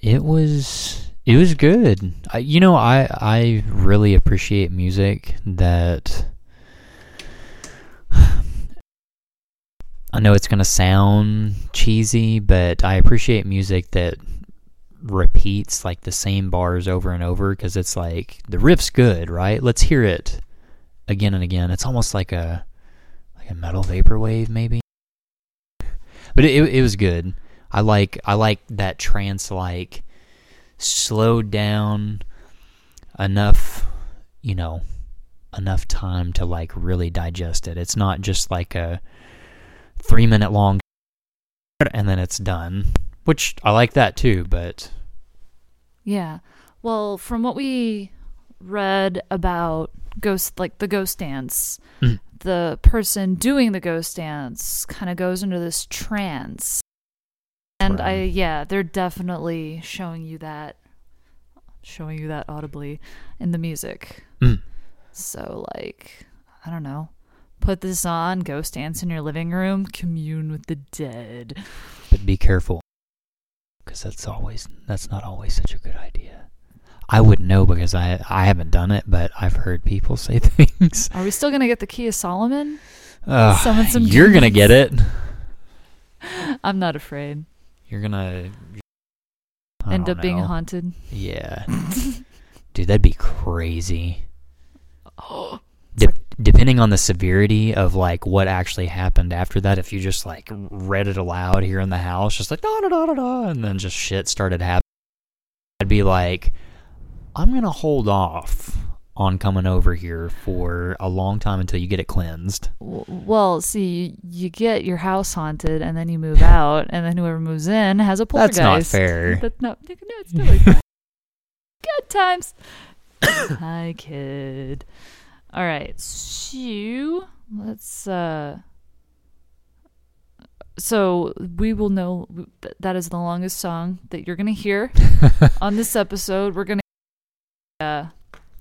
It was it was good. I, you know, I I really appreciate music that I know it's going to sound cheesy, but I appreciate music that repeats like the same bars over and over because it's like the riff's good, right? Let's hear it again and again. It's almost like a like a metal vaporwave maybe. But it, it, it was good. I like I like that trance like slowed down enough, you know, enough time to like really digest it. It's not just like a 3 minute long and then it's done, which I like that too, but Yeah. Well, from what we read about ghost like the ghost dance, Mhm. The person doing the ghost dance kind of goes into this trance. And I yeah, they're definitely showing you that showing you that audibly in the music. Mm. So like, I don't know. Put this on, ghost dance in your living room, commune with the dead. but be careful because that's always that's not always such a good idea. I wouldn't know because I I haven't done it, but I've heard people say things. Are we still gonna get the key of Solomon? Summon some you're gonna get it. I'm not afraid. You're gonna I End up being haunted. Yeah, dude, that'd be crazy. Oh, De- depending on the severity of like what actually happened after that, if you just like read it aloud here in the house, just like da da da da da, and then just shit started happening, I'd be like, I'm gonna hold off on coming over here for a long time until you get it cleansed. Well, see, you, get your house haunted, and then you move out, and then whoever moves in has a poltergeist. That's not fair. That's not. No, it's totally fine. Good times. Hi, kid. All right, so let's. uh So we will know th- that is the longest song that you're gonna hear on this episode. We're gonna. Uh,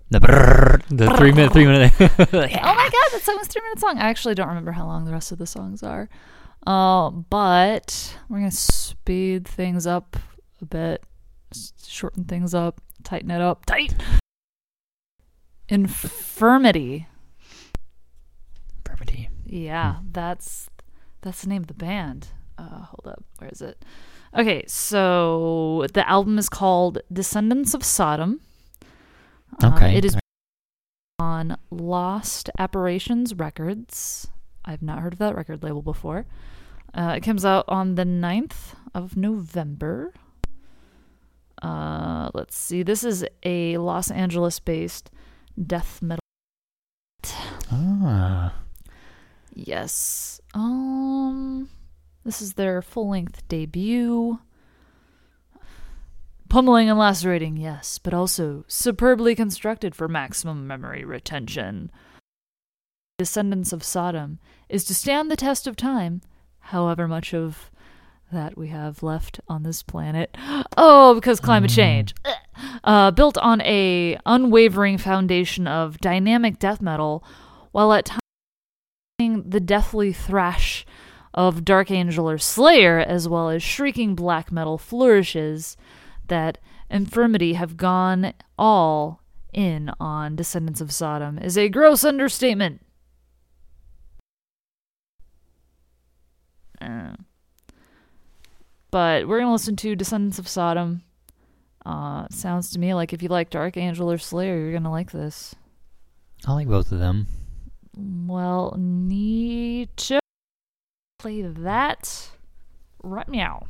The, brrrr, the three minute, three minute. Oh my god, that song was three minutes long. I actually don't remember how long the rest of the songs are. Uh, but we're gonna speed things up a bit, shorten things up, tighten it up, tight. Infirmity. Infirmity. Yeah, that's that's the name of the band. Uh, hold up, where is it? Okay, so the album is called Descendants of Sodom. Uh, Okay. it is on Lost Apparitions Records. I've not heard of that record label before. Uh, it comes out on the 9th of November. Uh, let's see. This is a Los Angeles based death metal. Ah. Yes. Um this is their full-length debut. Pummeling and lacerating, yes, but also superbly constructed for maximum memory retention. Descendants of Sodom is to stand the test of time, however much of that we have left on this planet. Oh, because climate change. Uh, built on a unwavering foundation of dynamic death metal, while at times the deathly thrash of Dark Angel or Slayer, as well as shrieking black metal flourishes, that Infirmity have gone all in on Descendants of Sodom is a gross understatement. Uh, but we're gonna listen to Descendants of Sodom. Uh, sounds to me like if you like Dark Angel or Slayer, you're gonna like this. I like both of them. Well, need to play that right meow.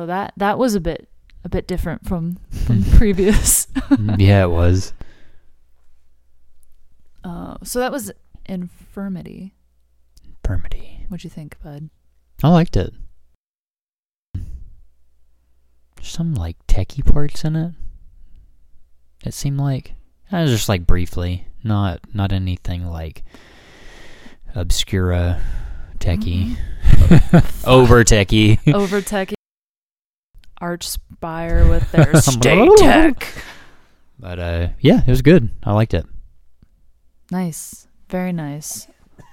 So that that was a bit a bit different from from previous. yeah, it was. Uh, so that was infirmity. Infirmity. What'd you think, bud? I liked it. Some like techie parts in it. It seemed like uh, just like briefly, not not anything like obscura techie, over techie. Over tech, Archspire with their stay tech. But uh, yeah, it was good. I liked it. Nice, very nice.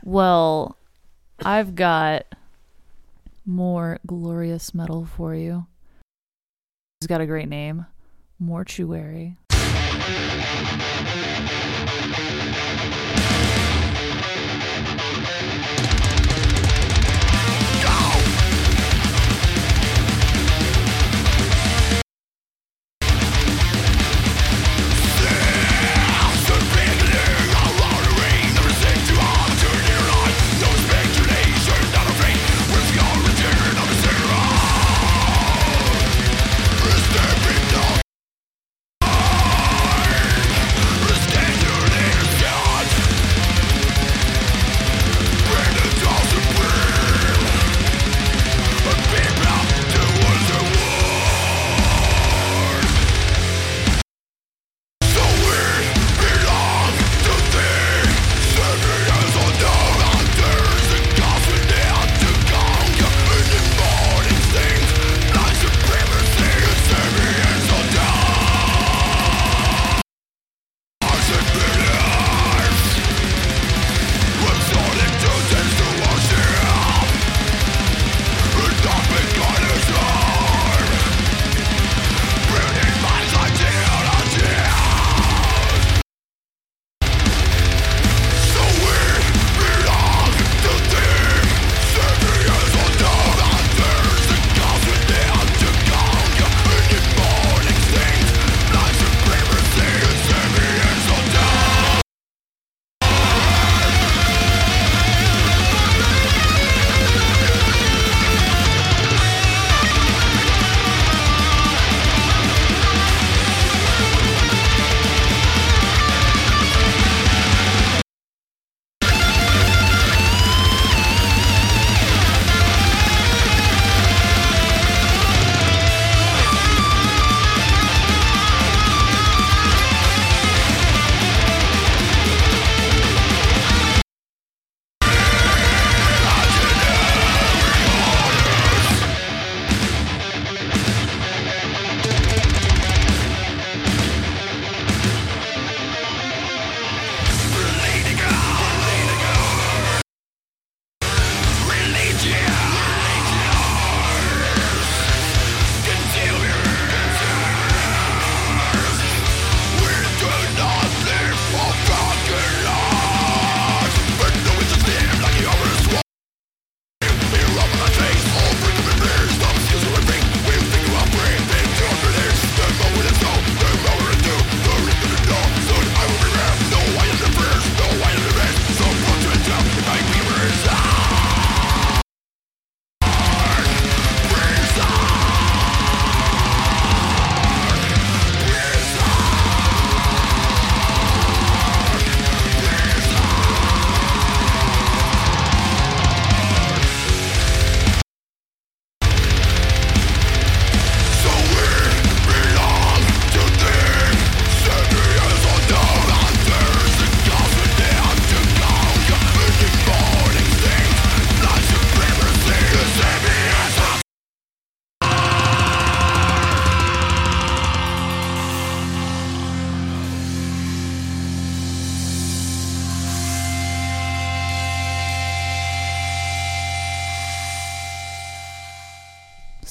Well, I've got more glorious metal for you. It's got a great name, Mortuary.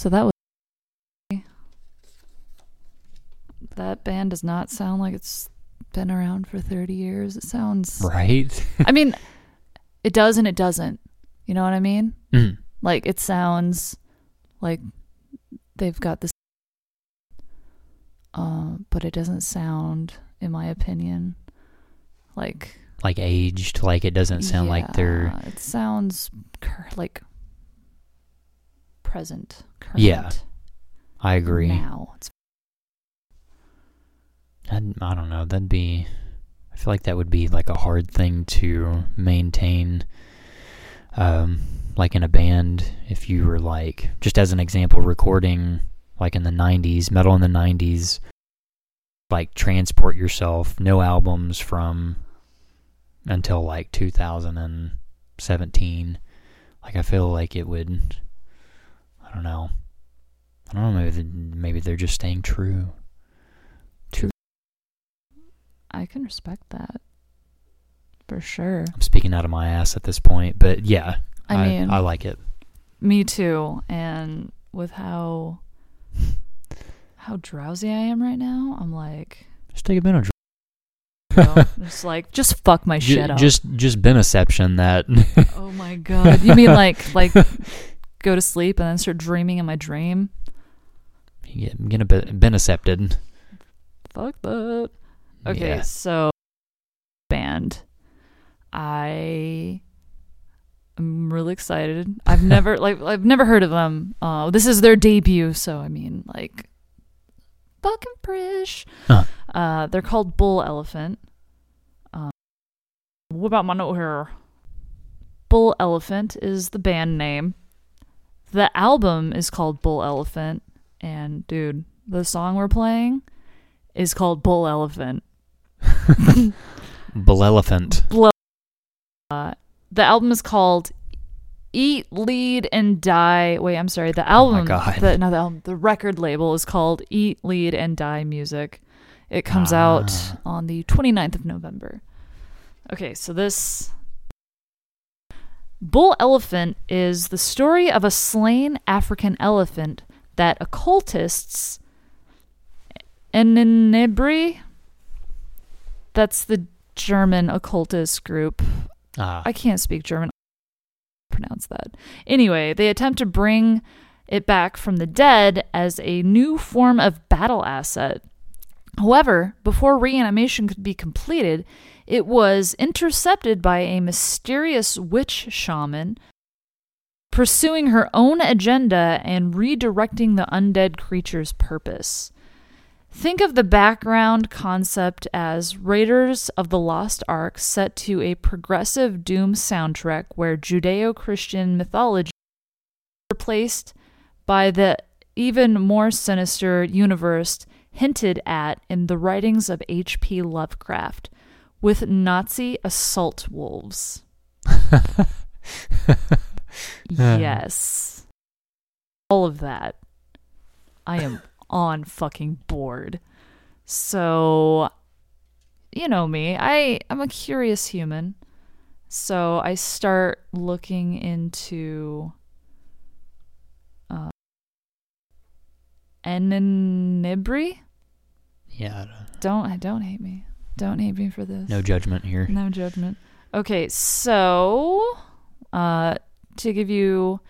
So that was. That band does not sound like it's been around for 30 years. It sounds. Right? I mean, it does and it doesn't. You know what I mean? Mm. Like, it sounds like they've got this. Uh, but it doesn't sound, in my opinion, like. Like aged, like it doesn't sound like they're. It sounds cur- like present. Current. Yeah. I agree. now. It's I'd, I don't know. That'd be. I feel like that would be like a hard thing to maintain. Um, like in a band, if you were like, just as an example, recording like in the '90s, metal in the '90s, like transport yourself, no albums from until like 2017. Like I feel like it would. I don't know. I don't know. Maybe they- maybe they're just staying true. I can respect that for sure. I'm speaking out of my ass at this point, but yeah, I mean- I like it. Me too. And with how how drowsy I am right now, I'm like, Just take a Benadryl. just like, just fuck my shit up. Just just Beneception that. oh my god. You mean like like go to sleep and then start dreaming in my dream? yeah, I'm gonna be Benecepted. Fuck that. Okay, Yeah. so band. I am really excited. I've never like I've never heard of them. Uh this is their debut, so I mean like fucking prish. Huh. Uh they're called Bull Elephant. Um what about my note here? Bull Elephant is the band name. The album is called Bull Elephant and dude, the song we're playing is called Bull Elephant. Bull Elephant. Uh, the album is called Eat, Lead, and Die. Wait, I'm sorry. The album, Oh my God. the no, the album, the record label is called Eat, Lead, and Die Music. It comes out Ah. on the 29th of November. Okay, so this Bull Elephant is the story of a slain African elephant that occultists Enenebri that's the German occultist group Ah, I can't speak German. Pronounce that. Anyway, they attempt to bring it back from the dead as a new form of battle asset. However, before reanimation could be completed, it was intercepted by a mysterious witch shaman pursuing her own agenda and redirecting the undead creature's purpose. Think of the background concept as Raiders of the Lost Ark set to a progressive Doom soundtrack where Judeo Christian mythology replaced by the even more sinister universe hinted at in the writings of H.P. Lovecraft, with Nazi assault wolves. yes. All of that. I am on fucking board. So, you know me. I I'm a curious human. So I start looking into uh Enenibri. yeah. Don't I don't hate me. Don't hate me for this. No judgment here. No judgment. Okay, so uh, to give you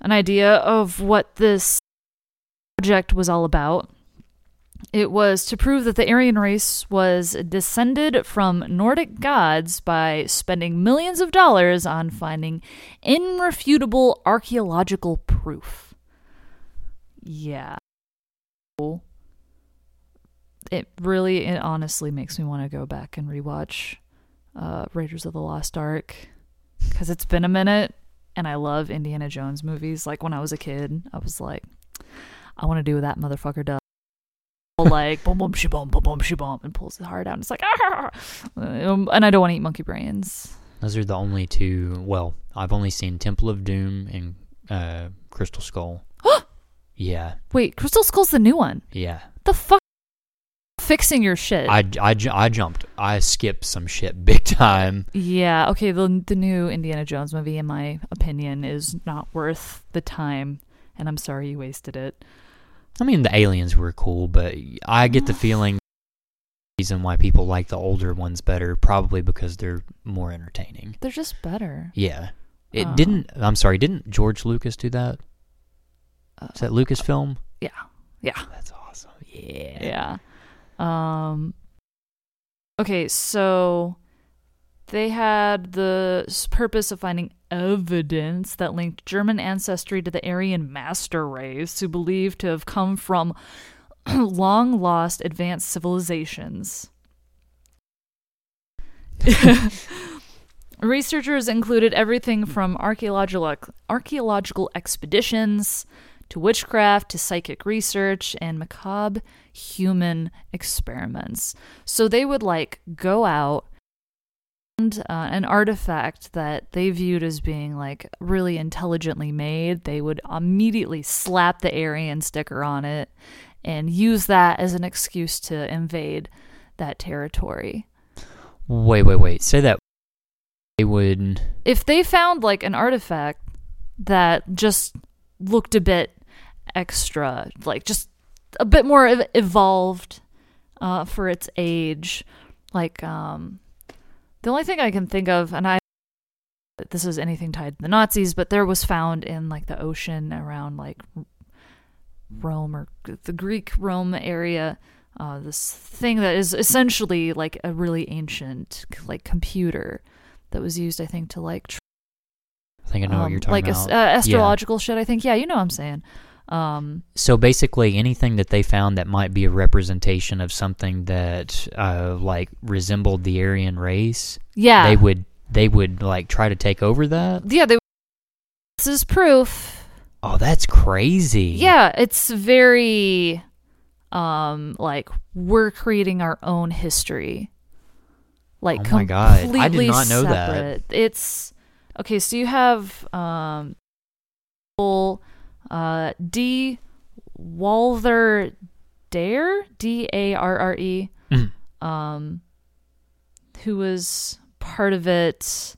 an idea of what this project was all about, it was to prove that the Aryan race was descended from Nordic gods by spending millions of dollars on finding irrefutable archaeological proof. Yeah. It really, it honestly makes me want to go back and rewatch uh, Raiders of the Lost Ark because it's been a minute and I love Indiana Jones movies. Like when I was a kid, I was like, I want to do what that motherfucker does. like boom boom she boom boom boom she boom and pulls his heart out and it's like ah! um, and I don't want to eat monkey brains. Those are the only two. Well, I've only seen Temple of Doom and uh, Crystal Skull. yeah, Wait, Crystal Skull's the new one. yeah. The fuck? Fixing your shit. I, I, I jumped. I skipped some shit big time. Yeah, okay, the the new Indiana Jones movie in my opinion is not worth the time and I'm sorry you wasted it. I mean, the aliens were cool, but I get the feeling the reason why people like the older ones better probably because they're more entertaining. They're just better. Yeah. It Oh. didn't. I'm sorry. Didn't George Lucas do that? Uh, Is that Lucasfilm? Yeah. Yeah. That's awesome. Yeah. Yeah. Um Okay, so they had the purpose of finding evidence that linked German ancestry to the Aryan master race, who believed to have come from long lost advanced civilizations. Researchers included everything from archaeological archaeological expeditions to witchcraft to psychic research and macabre human experiments. So they would like go out and uh, an artifact that they viewed as being like really intelligently made, they would immediately slap the Aryan sticker on it and use that as an excuse to invade that territory. Wait, wait, wait. Say that. They would. if they found like an artifact that just looked a bit extra, like just a bit more ev- evolved uh, for its age, like um, the only thing I can think of, and I this is anything tied to the Nazis, but there was found in like the ocean around like Rome or the Greek Rome area. Uh, this thing that is essentially like a really ancient like computer that was used, I think, to like tr- I think I know what um, you're talking like about. Like uh, astrological shit. I think, yeah, you know what I'm saying. Um, So basically, anything that they found that might be a representation of something that uh, like resembled the Aryan race, yeah, they would they would like try to take over that. yeah, they. This is proof. Oh, that's crazy. Yeah, it's very, um, like we're creating our own history. Like Oh my God. I did not know that. It's okay. So you have um, full, uh, D. Walther Darré, D A R R E. Mhm. um, who was part of it.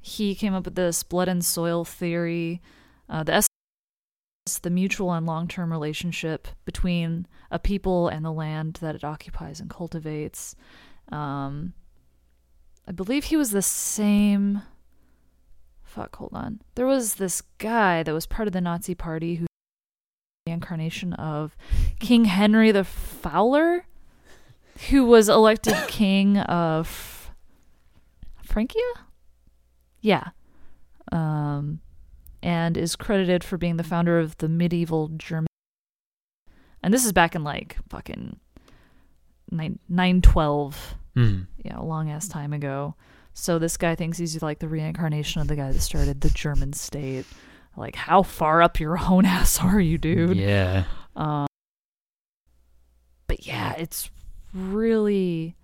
He came up with this blood and soil theory. Uh, the S the mutual and long term relationship between a people and the land that it occupies and cultivates. Um, I believe he was the same. Fuck, hold on. There was this guy that was part of the Nazi Party who the incarnation of King Henry the Fowler who was elected king of Francia? Yeah. Um, and is credited for being the founder of the medieval German. And this is back in like fucking nine, 912, Mhm. yeah, a long ass time ago. So this guy thinks he's like the reincarnation of the guy that started the German state. Like, how far up your own ass are you, dude? Yeah. Um, but yeah, it's really,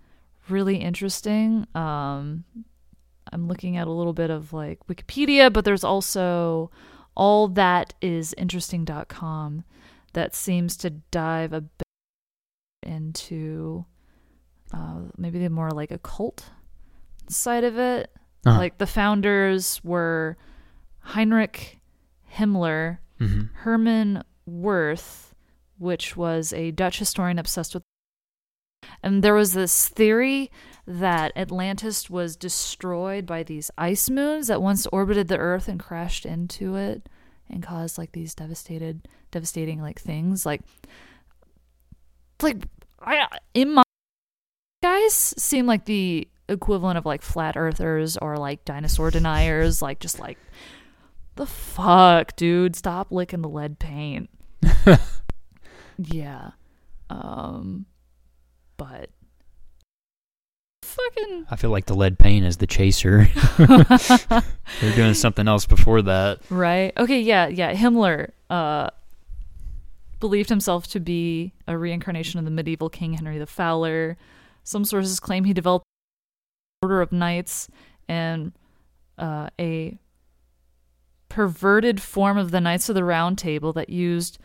really interesting. Um, I'm looking at a little bit of like Wikipedia, but there's also all that is interesting.com that seems to dive a bit into uh, maybe the more like occult side of it. Uh-huh. Like the founders were Heinrich Himmler, Mhm. Herman Wirth, which was a Dutch historian obsessed with. And there was this theory that Atlantis was destroyed by these ice moons that once orbited the Earth and crashed into it and caused like these devastated, devastating like things. Like, like I in my guys seem like the equivalent of like flat earthers or like dinosaur deniers. Like just like the fuck, dude, stop licking the lead paint. yeah. Um but fucking I feel like the lead paint is the chaser. They're doing something else before that. right. Okay, yeah, yeah. Himmler uh believed himself to be a reincarnation of the medieval King Henry the Fowler. Some sources claim he developed order of knights and uh, a perverted form of the Knights of the Round Table that used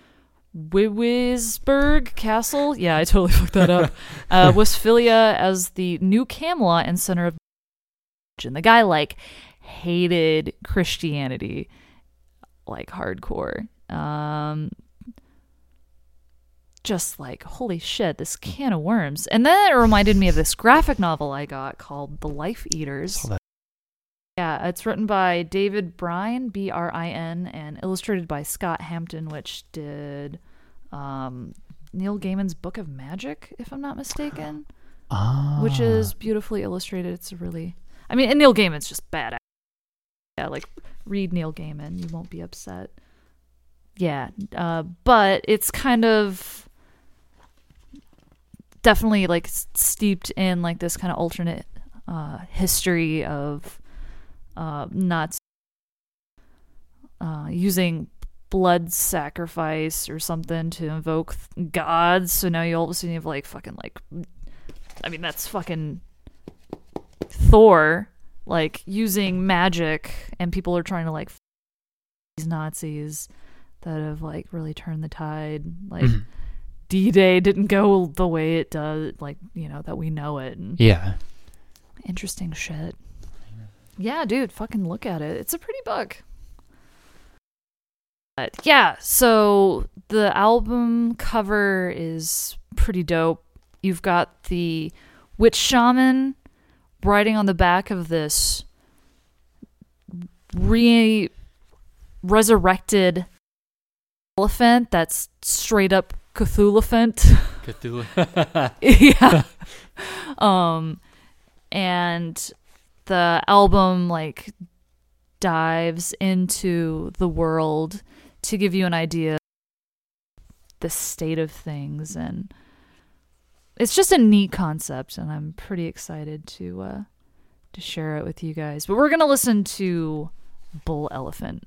Wiwisburg Castle. Yeah, I totally fucked that up. uh, Westphalia as the new Camelot and center of. And the guy like hated Christianity, like hardcore. Um, just like holy shit, this can of worms. And then it reminded me of this graphic novel I got called The Life Eaters. Yeah, it's written by David Brin, B R I N, and illustrated by Scott Hampton, which did um, Neil Gaiman's Book of Magic, if I'm not mistaken, Ah. which is beautifully illustrated. It's a really I mean, and Neil Gaiman's just bad. Yeah, like read Neil Gaiman, you won't be upset. Yeah, uh, but it's kind of definitely like steeped in like this kind of alternate uh, history of uh, uh, using blood sacrifice or something to invoke th- gods. So now you all of a sudden have like fucking like, I mean that's fucking Thor like using magic, and people are trying to like these Nazis that have like really turned the tide. Like Mhm. D Day didn't go the way it does, like you know that we know it. And Yeah. interesting shit. Yeah, dude, fucking look at it. It's a pretty book. But yeah, so the album cover is pretty dope. You've got the witch shaman riding on the back of this re resurrected elephant that's straight up Cthulhuphant. Cthulhu. yeah. Um and the album like dives into the world to give you an idea of the state of things and it's just a neat concept and I'm pretty excited to uh to share it with you guys. But we're going to listen to Bull Elephant.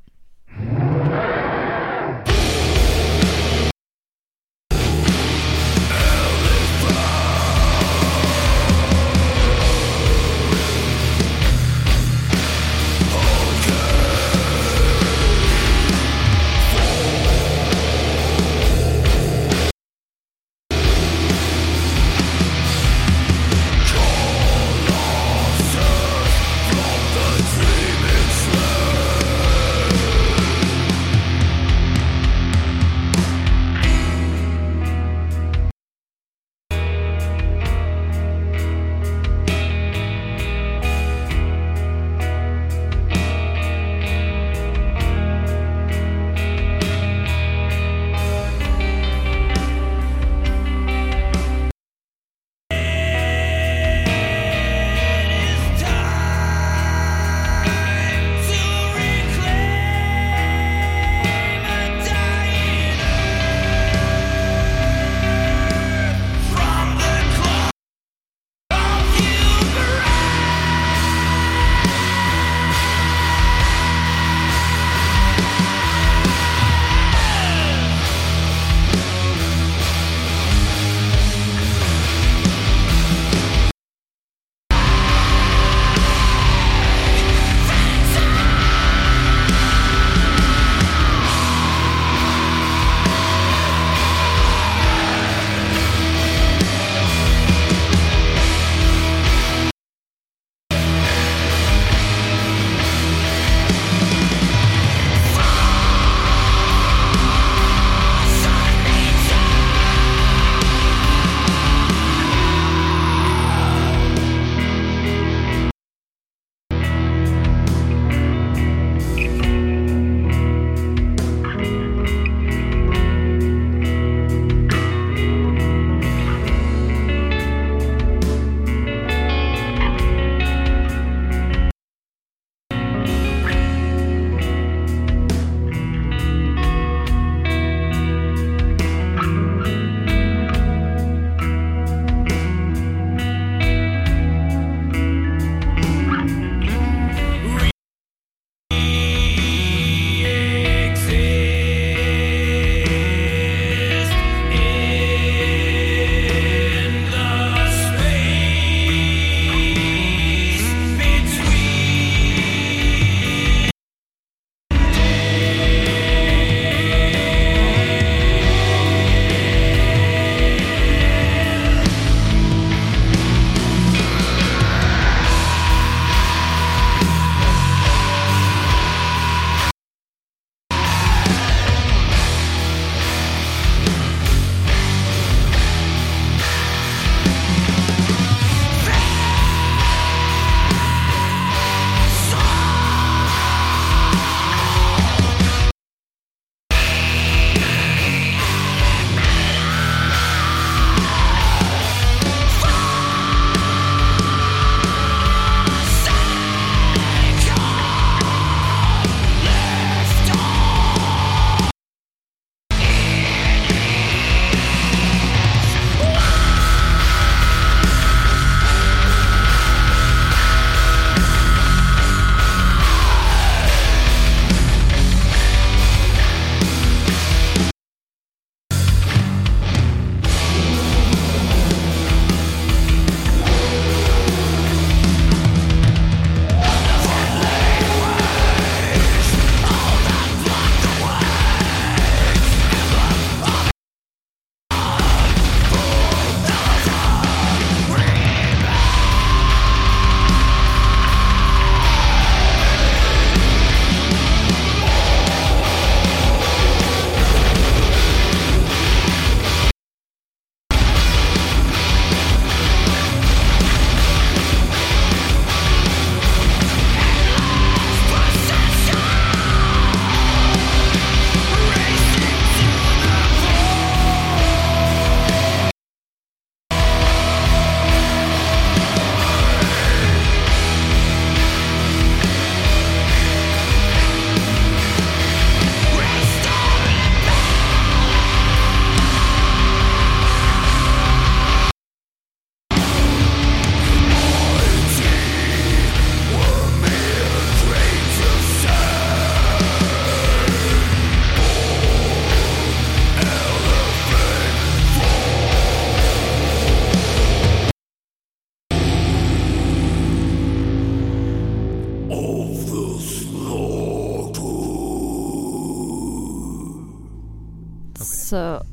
So,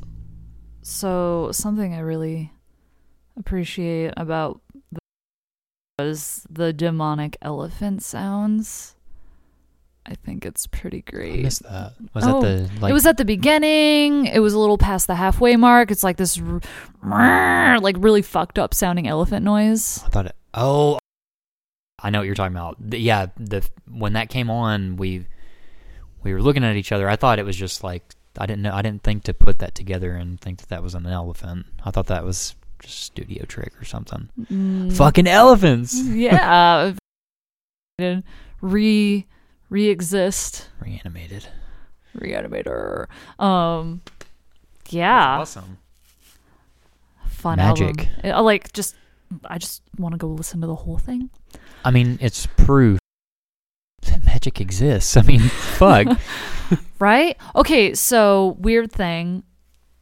so something I really appreciate about the was the demonic elephant sounds. I think it's pretty I great. missed that. Was Oh, that the like? it was at the beginning. It was a little past the halfway mark. It's like this, r- like really fucked up sounding elephant noise. I thought. It, oh, I know what you're talking about. The- yeah, the when that came on, we we were looking at each other. I thought it was just like I didn't know. I didn't think to put that together and think that that was an elephant. I thought that was just a studio trick or something. Mm. Fucking elephants. yeah, re re-exist Reanimated. reanimator. Um, yeah, awesome. fun Magic. album. I like just. I just want to go listen to the whole thing. I mean, it's proof that magic exists. I mean, fuck. Right? Okay, so weird thing.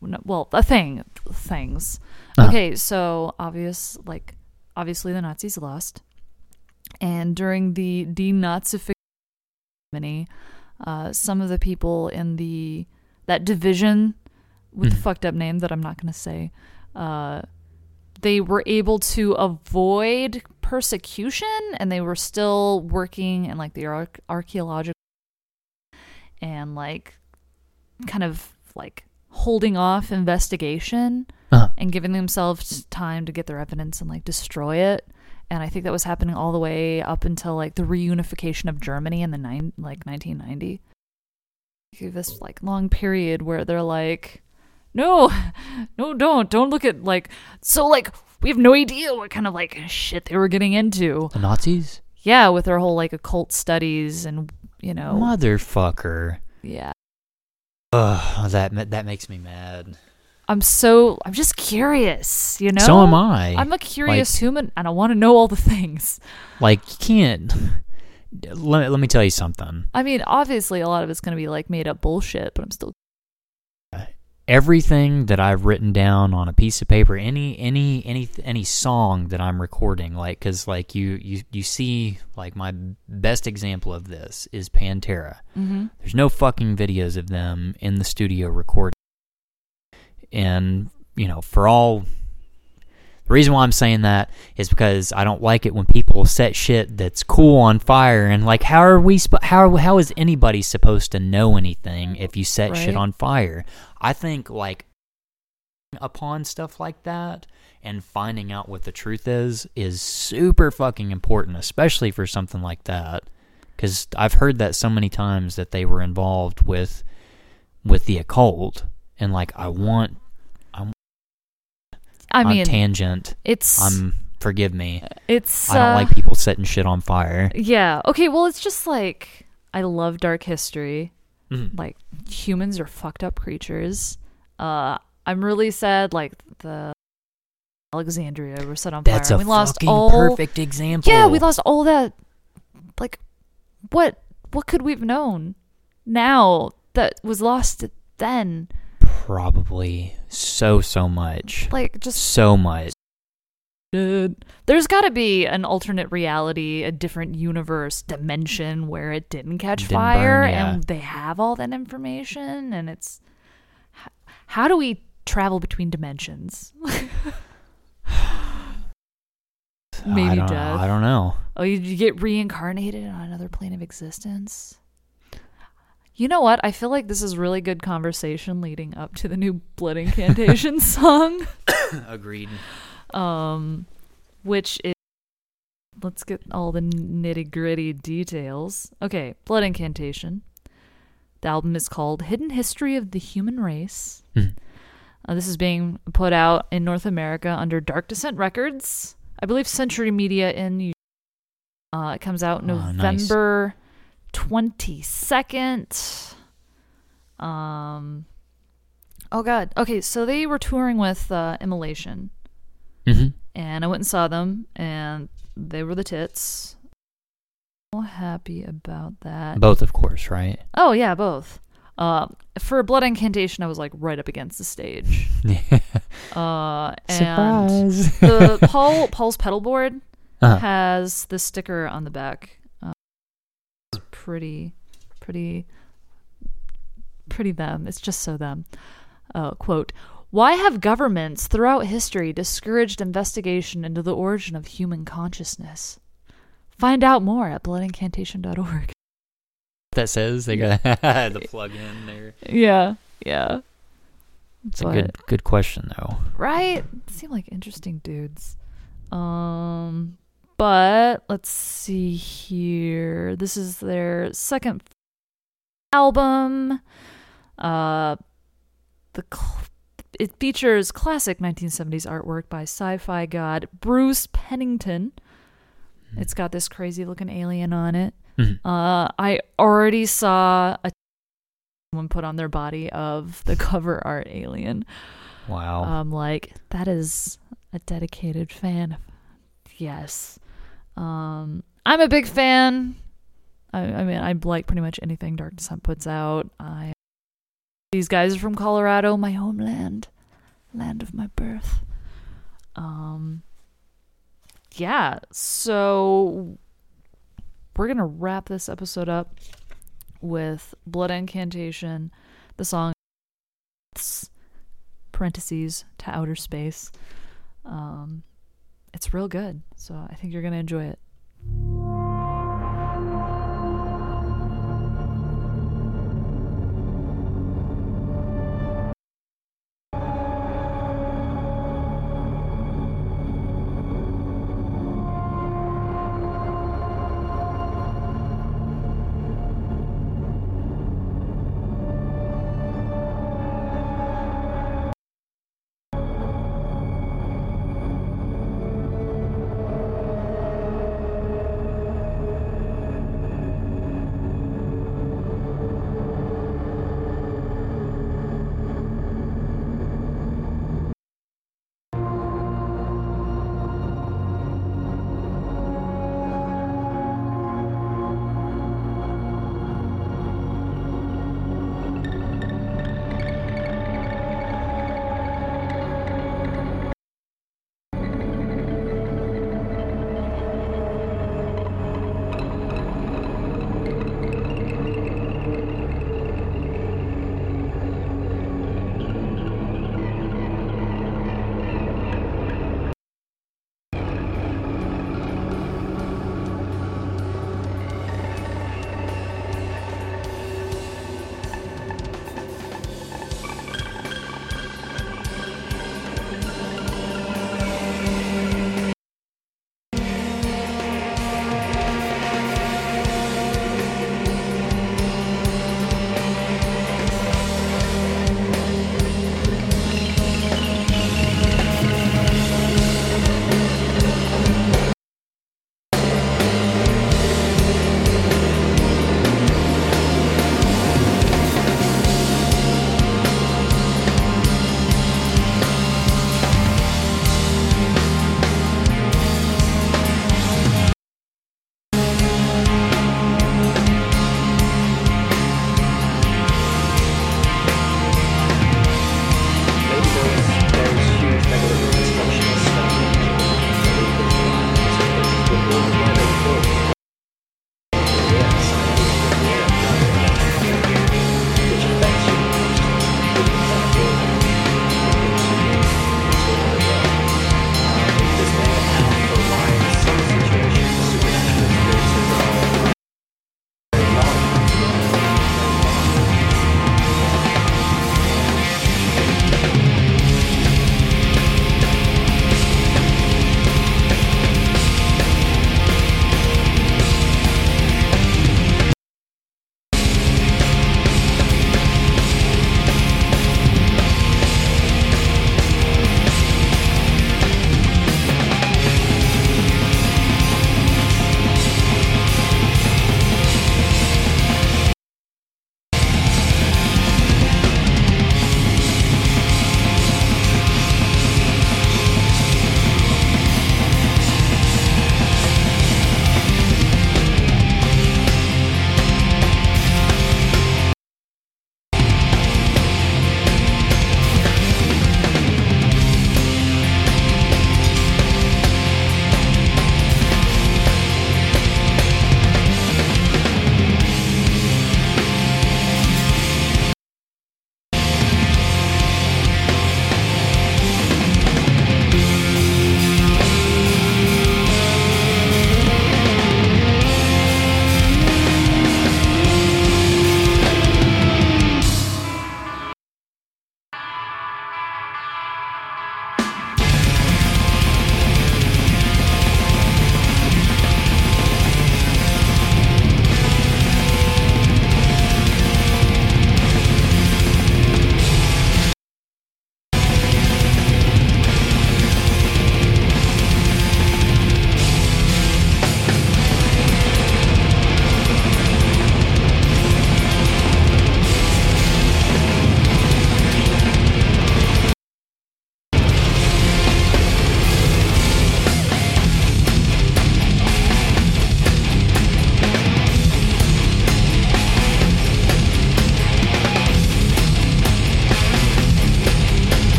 no, Well, a thing. Things. Uh-huh. Okay, so obvious, like, obviously the Nazis lost. And during the denazification, Germany, uh, some of the people in the that division with the Mhm. fucked up name that I'm not going to say, uh, they were able to avoid persecution and they were still working in like the arch- archaeological and like kind of like holding off investigation Uh-huh. and giving themselves time to get their evidence and like destroy it and i think that was happening all the way up until like the reunification of germany in the nine like 1990 this like long period where they're like no no don't don't look at like so like we have no idea what kind of like shit they were getting into The Nazis? yeah with their whole like occult studies and you know Motherfucker. yeah Ugh, that that makes me mad. i'm so i'm just curious you know So am I. i'm a curious human and i want to know all the things like you can't. Let, let me tell you something. i mean obviously a lot of it's going to be like made up bullshit but i'm still Everything that I've written down on a piece of paper, any any any any song that I'm recording, like because like you you you see like my best example of this is Pantera. mm-hmm. There's no fucking videos of them in the studio recording. And, you know, for all the reason why I'm saying that is because I don't like it when people set shit that's cool on fire and like how are we sp- how how is anybody supposed to know anything if you set shit on fire? I think like upon stuff like that and finding out what the truth is is super fucking important, especially for something like that. Because I've heard that so many times that they were involved with with the occult, and like I want, I'm mean tangent. it's I'm forgive me. it's I don't uh, like people setting shit on fire. yeah okay well it's just like i love dark history Mhm. like humans are fucked up creatures uh i'm really sad like the alexandria were set on That's fire a and we lost fucking all perfect example. yeah we lost all that like what what could we've known now that was lost then probably so so much, like just so much. Dude. There's got to be an alternate reality, a different universe, dimension where it didn't catch Didn't fire burn, yeah. and they have all that information and it's h- how do we travel between dimensions? Maybe I don't, death. I don't know. oh, you, you get reincarnated on another plane of existence? You know what? I feel like this is really good conversation leading up to the new Blood Incantation song. Agreed. um, which is let's get all the nitty gritty details. Okay, Blood Incantation. The album is called Hidden History of the Human Race. Mhm. Uh, this is being put out in North America under Dark Descent Records. I believe Century Media in. Uh, it comes out Oh, nice. November twenty second. Um. Oh God. Okay, so they were touring with uh, Immolation hmm and I went and saw them, and they were the tits. So happy about that. Both, of course, right? oh yeah, both. Uh, for Blood Incantation, I was like right up against the stage. Uh, and Surprise. the Paul Paul's pedal board Uh-huh. has the sticker on the back. Pretty, pretty, pretty them. It's just so them. Uh, quote, why have governments throughout history discouraged investigation into the origin of human consciousness? Find out more at bloodincantation.org. That says they got the plug in there. Yeah, yeah. It's a good good question though. right? Seem like interesting dudes. Um, but let's see here. This is their second album. Uh, the cl- it features classic 1970s artwork by sci-fi god Bruce Pennington. It's got this crazy looking alien on it. Mhm. Uh, I already saw a someone put on their body of the cover art alien. Wow. Um, like that is a dedicated fan. Yes. Um, I'm a big fan. I, I mean, I like pretty much anything Dark Descent puts out. I these guys are from Colorado, my homeland, land of my birth. Um, yeah. So we're gonna wrap this episode up with Blood Incantation, the song parentheses to outer space. Um, it's real good, so I think you're gonna enjoy it.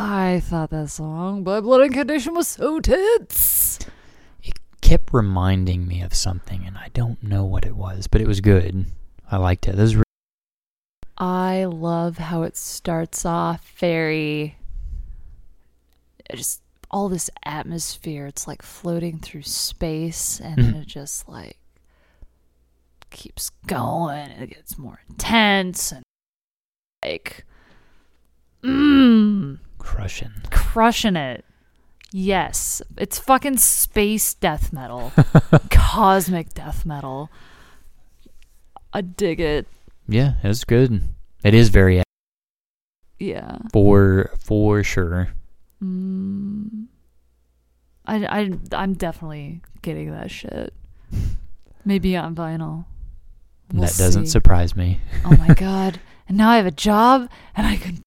I thought that song by Blood Incantation was so tits. It kept reminding me of something, and I don't know what it was, but it was good. I liked it. This is re- I love how it starts off very just all this atmosphere. It's like floating through space and then Mhm. it just like keeps going it gets more intense and like mmm crushing. crushing it. Yes, it's fucking space death metal, cosmic death metal. I dig it. Yeah, it's good. It is very Yeah. for for sure. Mm. I, I, I'm definitely getting that shit. Maybe on vinyl. We'll that doesn't see. surprise me. Oh my god. And now I have a job and I can.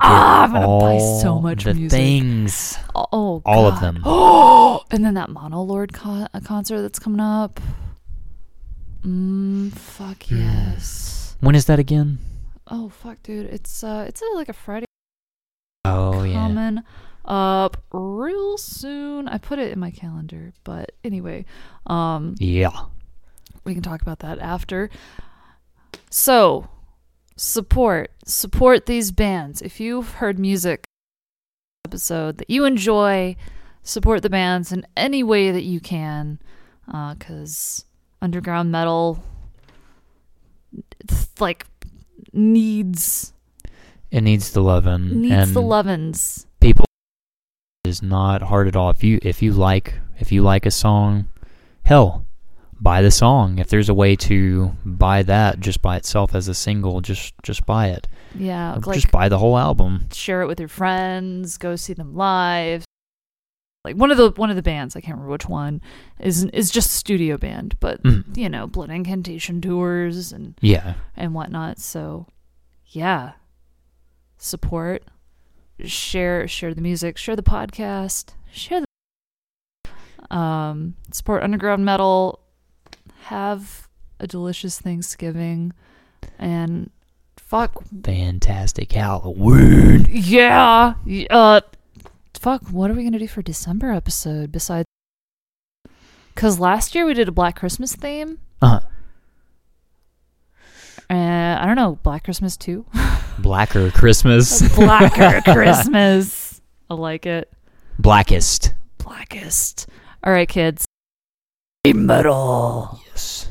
Ah, I'm gonna buy so much the music. things. Oh, All of them. Oh, and then that Monolord con- uh, concert that's coming up. Mm, fuck Hmm. yes. When is that again? Oh fuck, dude. It's uh, it's uh, like a Friday Oh yeah. coming up real soon. I put it in my calendar, but anyway, um, Yeah. we can talk about that after. So, support support these bands. If you've heard music episode that you enjoy, support the bands in any way that you can, uh, because underground metal, it's like needs It needs the lovin'. needs and the lovin's. people is not hard at all. If you if you like if you like a song, hell, buy the song. If there's a way to buy that just by itself as a single, just just buy it. Yeah, like just buy the whole album. share it with your friends, go see them live. Like one of the one of the bands, I can't remember which one, is is just a studio band, but Mm. you know, Blood Incantation tours and Yeah. and whatnot. So, yeah, support, share share the music, share the podcast, share the um support underground metal. Have a delicious Thanksgiving, and fuck Fantastic Halloween. yeah. Uh, fuck. What are we gonna do for December episode besides? Because last year we did a Black Christmas theme. Uh-huh. And I don't know, Black Christmas too. blacker Christmas. Blacker Christmas. I like it. Blackest. Blackest. All right, kids. Metal. Yes.